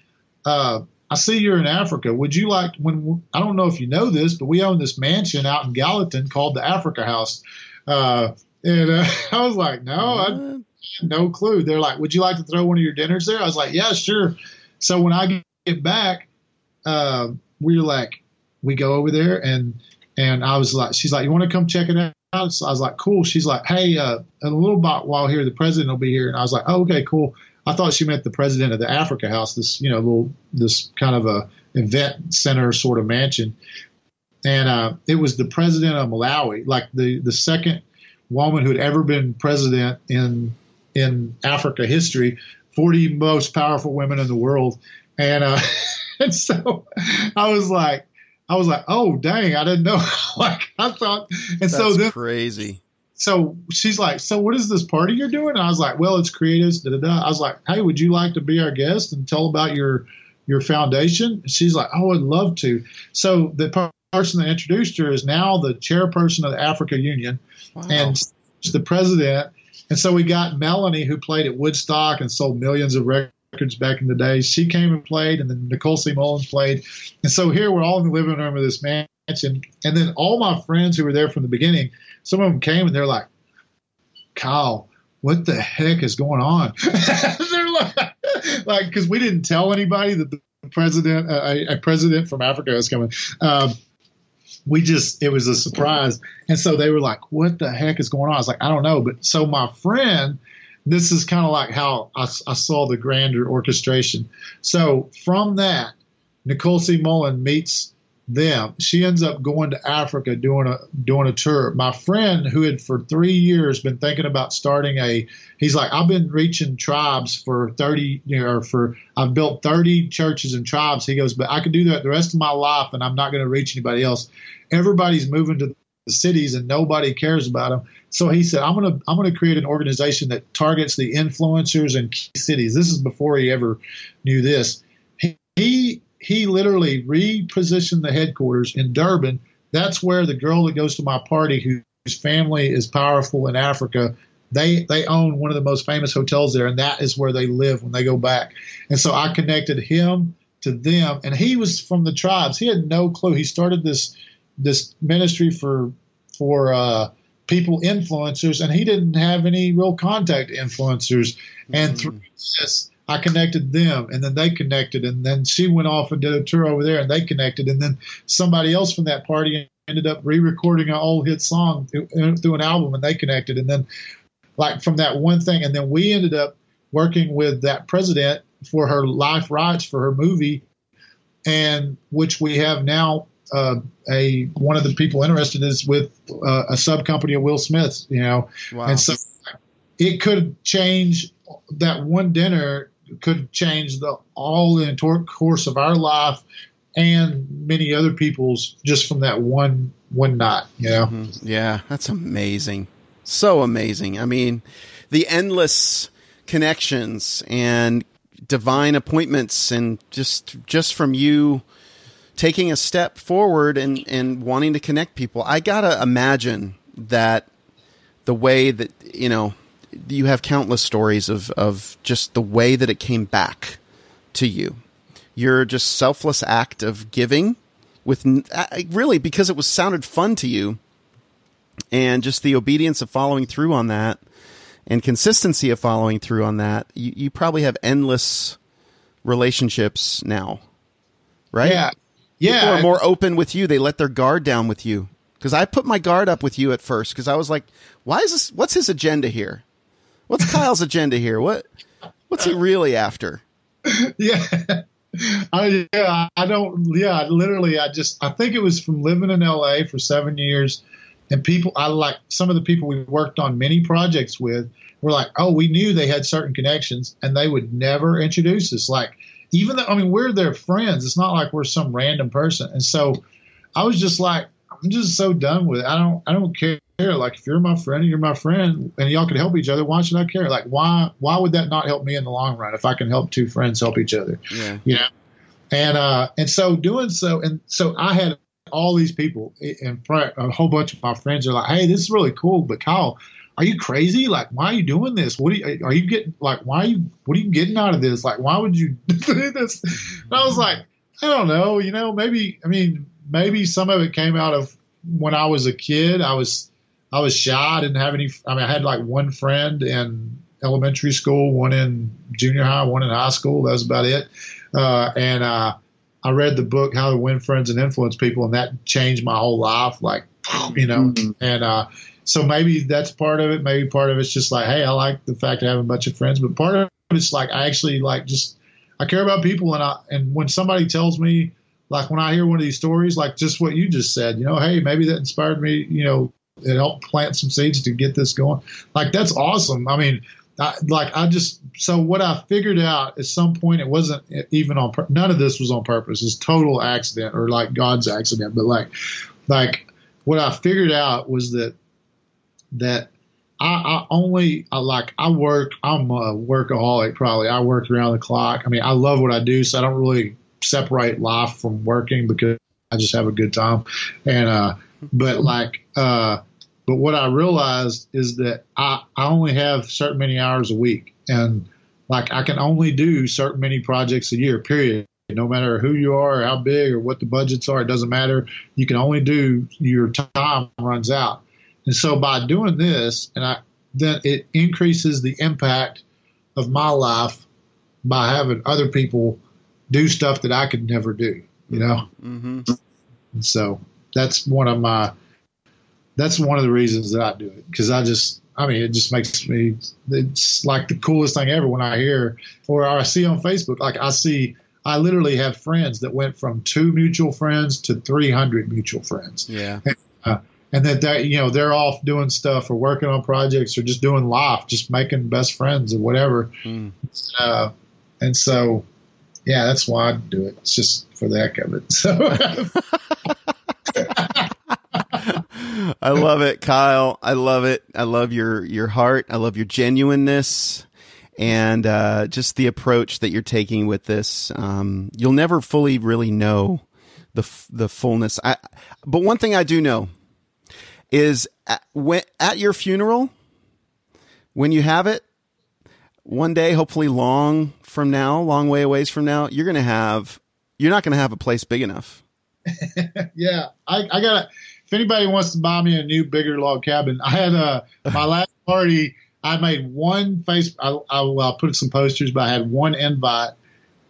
uh, I see you're in Africa. Would you like when I don't know if you know this, but we own this mansion out in Gallatin called the Africa House. Uh, and uh, I was like, no, I, no clue. They're like, would you like to throw one of your dinners there? I was like, yeah, sure. So when I get back, uh, we were like, we go over there and and I was like, she's like, you want to come check it out? So I was like, cool. She's like, hey, uh, in a little bit while here, the president will be here. And I was like, oh, okay, cool. I thought she meant the president of the Africa House, this you know little this kind of a event center sort of mansion, and uh, it was the president of Malawi, like the the second woman who had ever been president in in Africa history, 40 most powerful women in the world, and uh, and so I was like, I was like, oh dang, I didn't know. like I thought, and That's so then crazy. So she's like, so what is this party you're doing? And I was like, well, it's creatives. Da, da, da. I was like, hey, would you like to be our guest and tell about your your foundation? And she's like, oh, I'd love to. So the person that introduced her is now the chairperson of the Africa Union, wow. and the president. And so we got Melanie, who played at Woodstock and sold millions of records records back in the day. She came and played, and then Nicole C. Mullen played. And so here we're all in the living room of this mansion. And then all my friends who were there from the beginning, some of them came and they're like, Kyle, what the heck is going on? they're like, like, because we didn't tell anybody that the president, uh, a, a, president from Africa was coming. Um, we just, it was a surprise. And so they were like, what the heck is going on? I was like, I don't know. But so my friend, this is kind of like how I, I, saw the grander orchestration. So from that, Nicole C. Mullen meets them. She ends up going to Africa doing a doing a tour. My friend who had for three years been thinking about starting a he's like, I've been reaching tribes for thirty you know, or for I've built thirty churches and tribes. He goes, but I could do that the rest of my life and I'm not going to reach anybody else. Everybody's moving to the cities and nobody cares about them. So he said, I'm gonna I'm gonna create an organization that targets the influencers in key cities. This is before he ever knew this. He, he he literally repositioned the headquarters in Durban. That's where the girl that goes to my party, whose family is powerful in Africa, they they own one of the most famous hotels there, and that is where they live when they go back. And so I connected him to them, and he was from the tribes. He had no clue. He started this this ministry for for uh, people influencers, and he didn't have any real contact influencers. Mm-hmm. And through this, I connected them and then they connected and then she went off and did a tour over there and they connected and then somebody else from that party ended up re-recording an old hit song through an album and they connected and then like from that one thing and then we ended up working with that president for her life rights for her movie and which we have now uh, a one of the people interested is with uh, a sub company of Will Smith's, you know, wow. and so it could change that one dinner could change the all the course of our life and many other people's just from that one one night. You know? Mm-hmm. Yeah, that's amazing. So amazing. I mean, the endless connections and divine appointments and just just from you taking a step forward and and wanting to connect people. I got to imagine that the way that, you know, you have countless stories of, of just the way that it came back to you. Your just selfless act of giving with really because it was sounded fun to you and just the obedience of following through on that and consistency of following through on that. You, you probably have endless relationships now, right? Yeah. Yeah. People are more open with you. They let their guard down with you. Cause I put my guard up with you at first because I was like, why is this? What's his agenda here? What's Kyle's agenda here? What what's he really after? Yeah. I, yeah, I don't. Yeah, literally, I just I think it was from living in LA for seven years, and people I like some of the people we worked on many projects with were like, oh, we knew they had certain connections, and they would never introduce us. Like, even though I mean we're their friends, it's not like we're some random person, and so I was just like, I'm just so done with it. I don't I don't care like if you're my friend, and you're my friend, and y'all can help each other. Why should I care? Like why why would that not help me in the long run if I can help two friends help each other? Yeah. You know? And uh and so doing so and so I had all these people in front a whole bunch of my friends are like, Hey, this is really cool, but Kyle, are you crazy? Like, why are you doing this? What are you, are you getting? Like, why are you? What are you getting out of this? Like, why would you do this? And I was like, I don't know. You know, maybe. I mean, maybe some of it came out of when I was a kid. I was I was shy. I didn't have any. I mean, I had like one friend in elementary school, one in junior high, one in high school. That was about it. Uh, and uh, I read the book How to Win Friends and Influence People, and that changed my whole life. Like, you know, mm-hmm. and uh, so maybe that's part of it. Maybe part of it's just like, hey, I like the fact of having a bunch of friends, but part of it's like I actually like just I care about people, and I and when somebody tells me. Like when I hear one of these stories, like just what you just said, you know, hey, maybe that inspired me, you know, it helped plant some seeds to get this going. Like that's awesome. I mean, I, like I just so what I figured out at some point it wasn't even on none of this was on purpose. It's total accident or like God's accident. But like like what I figured out was that that I, I only I like I work. I'm a workaholic. Probably I work around the clock. I mean I love what I do, so I don't really separate life from working because I just have a good time. And uh, but like uh but what I realized is that I, I only have certain many hours a week and like I can only do certain many projects a year, period. No matter who you are, how big or what the budgets are, it doesn't matter. You can only do your time runs out. And so by doing this, and I then it increases the impact of my life by having other people do stuff that I could never do, you know? Mm-hmm. And so that's one of my that's one of the reasons that I do it because I just I mean it just makes me it's like the coolest thing ever when I hear or I see on Facebook like I see I literally have friends that went from two mutual friends to 300 mutual friends. Yeah. Uh, and that they you know they're off doing stuff or working on projects or just doing life, just making best friends or whatever. Mm. Uh, and so, yeah, that's why I do it. It's just for the heck of it. So. I love it, Kyle. I love it. I love your your heart. I love your genuineness and uh, just the approach that you're taking with this. Um, you'll never fully really know the f- the fullness. I, but one thing I do know is at, when, at your funeral, when you have it, one day, hopefully long from now, long way away from now, you're going to have, you're not going to have a place big enough. yeah. I, I got if anybody wants to buy me a new, bigger log cabin, I had a, my last party, I made one face, I, I, I put some posters, but I had one invite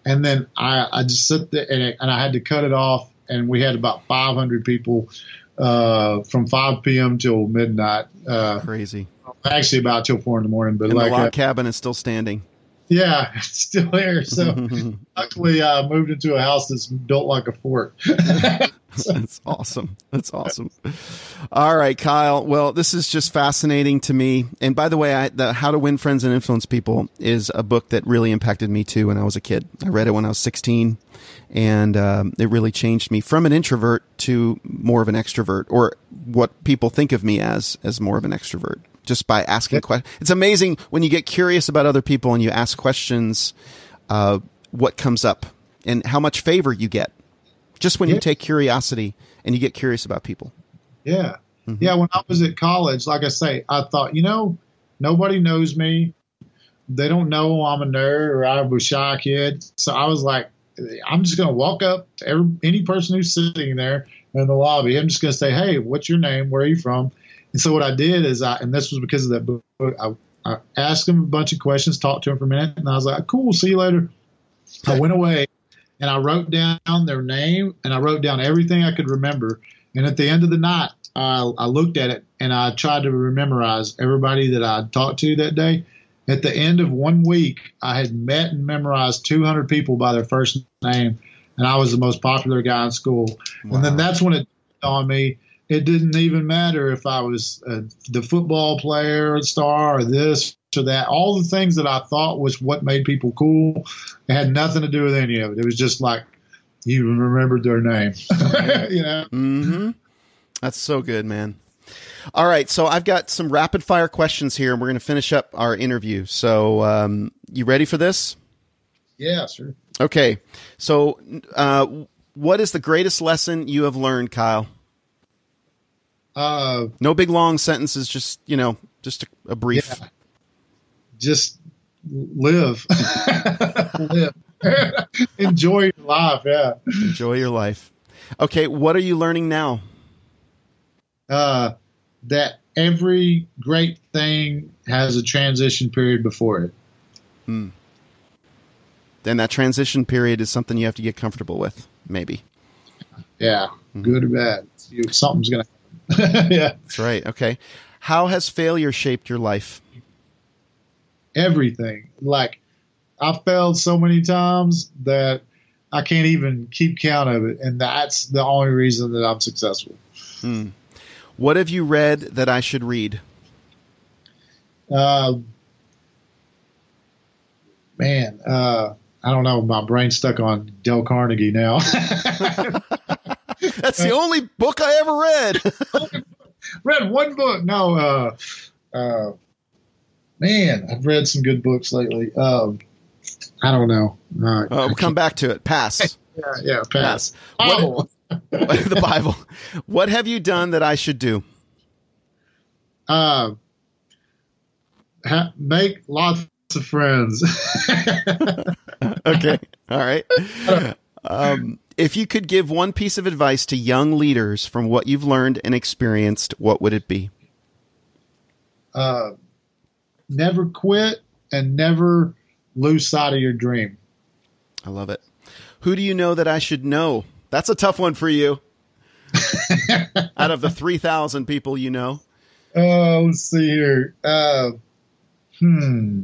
and then I, I just sit there and, it, and I had to cut it off and we had about 500 people uh, from 5 p.m. till midnight. Uh, Crazy. Actually, about till four in the morning. But and like the log uh, cabin is still standing. Yeah, it's still there. So luckily, I moved into a house that's built like a fort. That's awesome. That's awesome. All right, Kyle. Well, this is just fascinating to me. And by the way, I, the How to Win Friends and Influence People is a book that really impacted me too when I was a kid. I read it when I was 16 and um, it really changed me from an introvert to more of an extrovert or what people think of me as, as more of an extrovert just by asking questions. It's amazing when you get curious about other people and you ask questions, uh, what comes up and how much favor you get just when Yeah. you take curiosity and you get curious about people. Yeah. Mm-hmm. Yeah. When I was at college, like I say, I thought, you know, nobody knows me. They don't know I'm a nerd or I'm a shy kid. So I was like, I'm just going to walk up to every, any person who's sitting there in the lobby. I'm just going to say, hey, what's your name? Where are you from? And so what I did is I, and this was because of that book, I, I asked them a bunch of questions, talked to them for a minute, and I was like, cool, see you later. I went away and I wrote down their name and I wrote down everything I could remember. And at the end of the night, I, I looked at it and I tried to memorize everybody that I talked to that day. At the end of one week, I had met and memorized 200 people by their first name, and I was the most popular guy in school. And then that's when it dawned on me it didn't even matter if I was uh, the football player, or star, or this or that. All the things that I thought was what made people cool, it had nothing to do with any of it. It was just like you remembered their name, you know. hmm That's so good, man. All right, so I've got some rapid fire questions here, and we're going to finish up our interview. So, um, you ready for this? Yeah, sure. Okay. So, uh, what is the greatest lesson you have learned, Kyle? Uh, No big long sentences, just you know, just a, a brief. Yeah. just live, live, enjoy your life. Yeah. Enjoy your life. Okay, what are you learning now? Uh, that every great thing has a transition period before it. Then that transition period is something you have to get comfortable with, maybe. Yeah, Mm-hmm. good or bad, you, something's gonna. happen. yeah, That's right. Okay. How has failure shaped your life? everything. Like I failed so many times that I can't even keep count of it, and that's the only reason that I'm successful. What have you read that I should read? Uh, man, uh, I don't know. My brain's stuck on Dale Carnegie now. That's the only book I ever read. read one book. No, uh, uh, man, I've read some good books lately. Um, I don't know. Uh, Uh, we'll come back to it. Pass. yeah, yeah, pass. What- Bible. the Bible. What have you done that I should do? Uh, ha- make lots of friends. Okay. All right. Um, if you could give one piece of advice to young leaders from what you've learned and experienced, what would it be? uh, never quit and never lose sight of your dream. I love it. Who do you know that I should know? That's a tough one for you. Out of the 3,000 people you know. Oh, let's see here. Uh, hmm.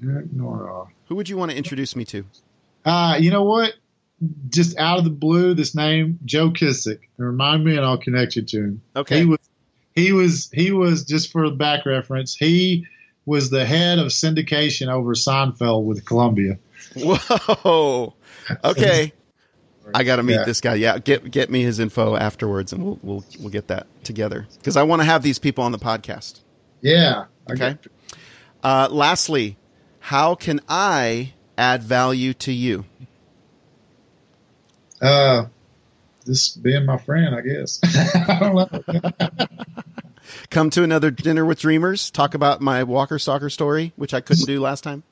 Nora. Who would you want to introduce me to? Uh, you know what? just out of the blue, this name Joe Kissack. Remind me, and I'll connect you to him. Okay. He was he was he was just for back reference. He was the head of syndication over Seinfeld with Columbia. Whoa. Okay. I got to meet Yeah. this guy. Yeah, get get me his info afterwards, and we'll we'll we'll get that together because I want to have these people on the podcast. Yeah. Okay. Uh, lastly, how can I add value to you? Uh, just being my friend, I guess. I don't know. Come to another dinner with dreamers. Talk about my Walker soccer story, which I couldn't do last time.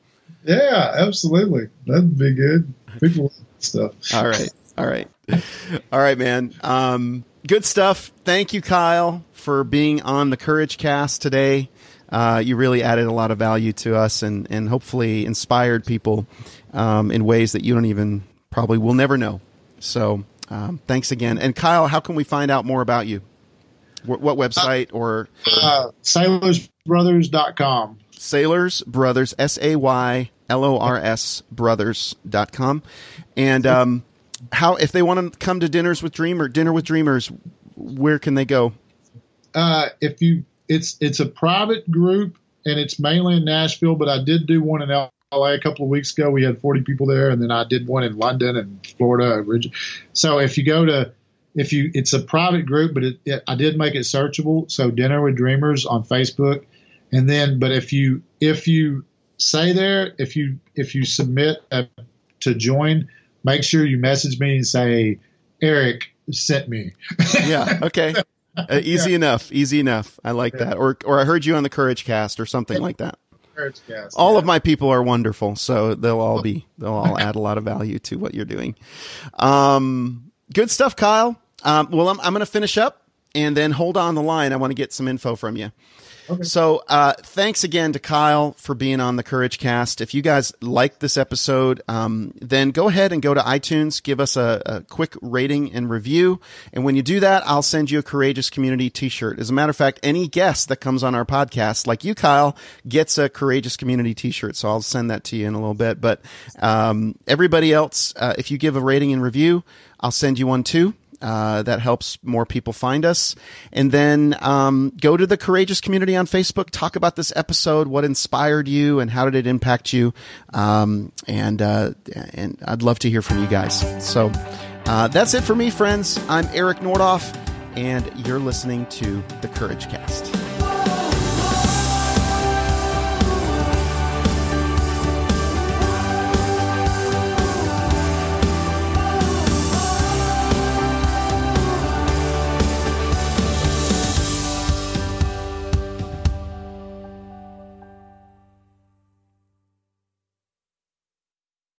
Yeah, absolutely. That'd be good. People stuff. All right. All right. All right, man. Um, good stuff. Thank you, Kyle, for being on the Courage Cast today. Uh, you really added a lot of value to us and, and hopefully inspired people um, in ways that you don't even probably will never know. So um, thanks again. And Kyle, how can we find out more about you? What, what website or Uh, SaylorsBrothers.com. Saylors Brothers, S A Y L O R S Brothers.com. And um, how, if they want to come to dinners with Dreamer, dinner with dreamers, where can they go? Uh, if you, it's it's a private group and it's mainly in Nashville, but I did do one in LA a couple of weeks ago. We had 40 people there, and then I did one in London and Florida. So if you go to, if you, it's a private group, but it, it, I did make it searchable. So Dinner with Dreamers on Facebook, and then, but if you if you say there, if you if you submit uh to join, make sure you message me and say Eric sent me. Yeah. Okay. Uh, easy enough. Easy enough. I like that. Or, or I heard you on the Courage Cast or something like that. Courage Cast. All of my people are wonderful, so they'll all be they'll all add a lot of value to what you're doing. Um, good stuff, Kyle. Um, well, I'm I'm going to finish up and then hold on the line. I want to get some info from you. So, uh, thanks again to Kyle for being on the Courage Cast. If you guys like this episode, um, then go ahead and go to iTunes, give us a, a quick rating and review. And when you do that, I'll send you a Courageous Community t-shirt. As a matter of fact, any guest that comes on our podcast, like you, Kyle, gets a Courageous Community t-shirt. So I'll send that to you in a little bit. But, um, everybody else, uh, if you give a rating and review, I'll send you one too. Uh, that helps more people find us. And then um, go to the Courageous Community on Facebook. Talk about this episode, what inspired you, and how did it impact you. Um, and uh, and I'd love to hear from you guys. So uh, that's it for me, friends. I'm Eric Nordoff, and you're listening to the Courage Cast.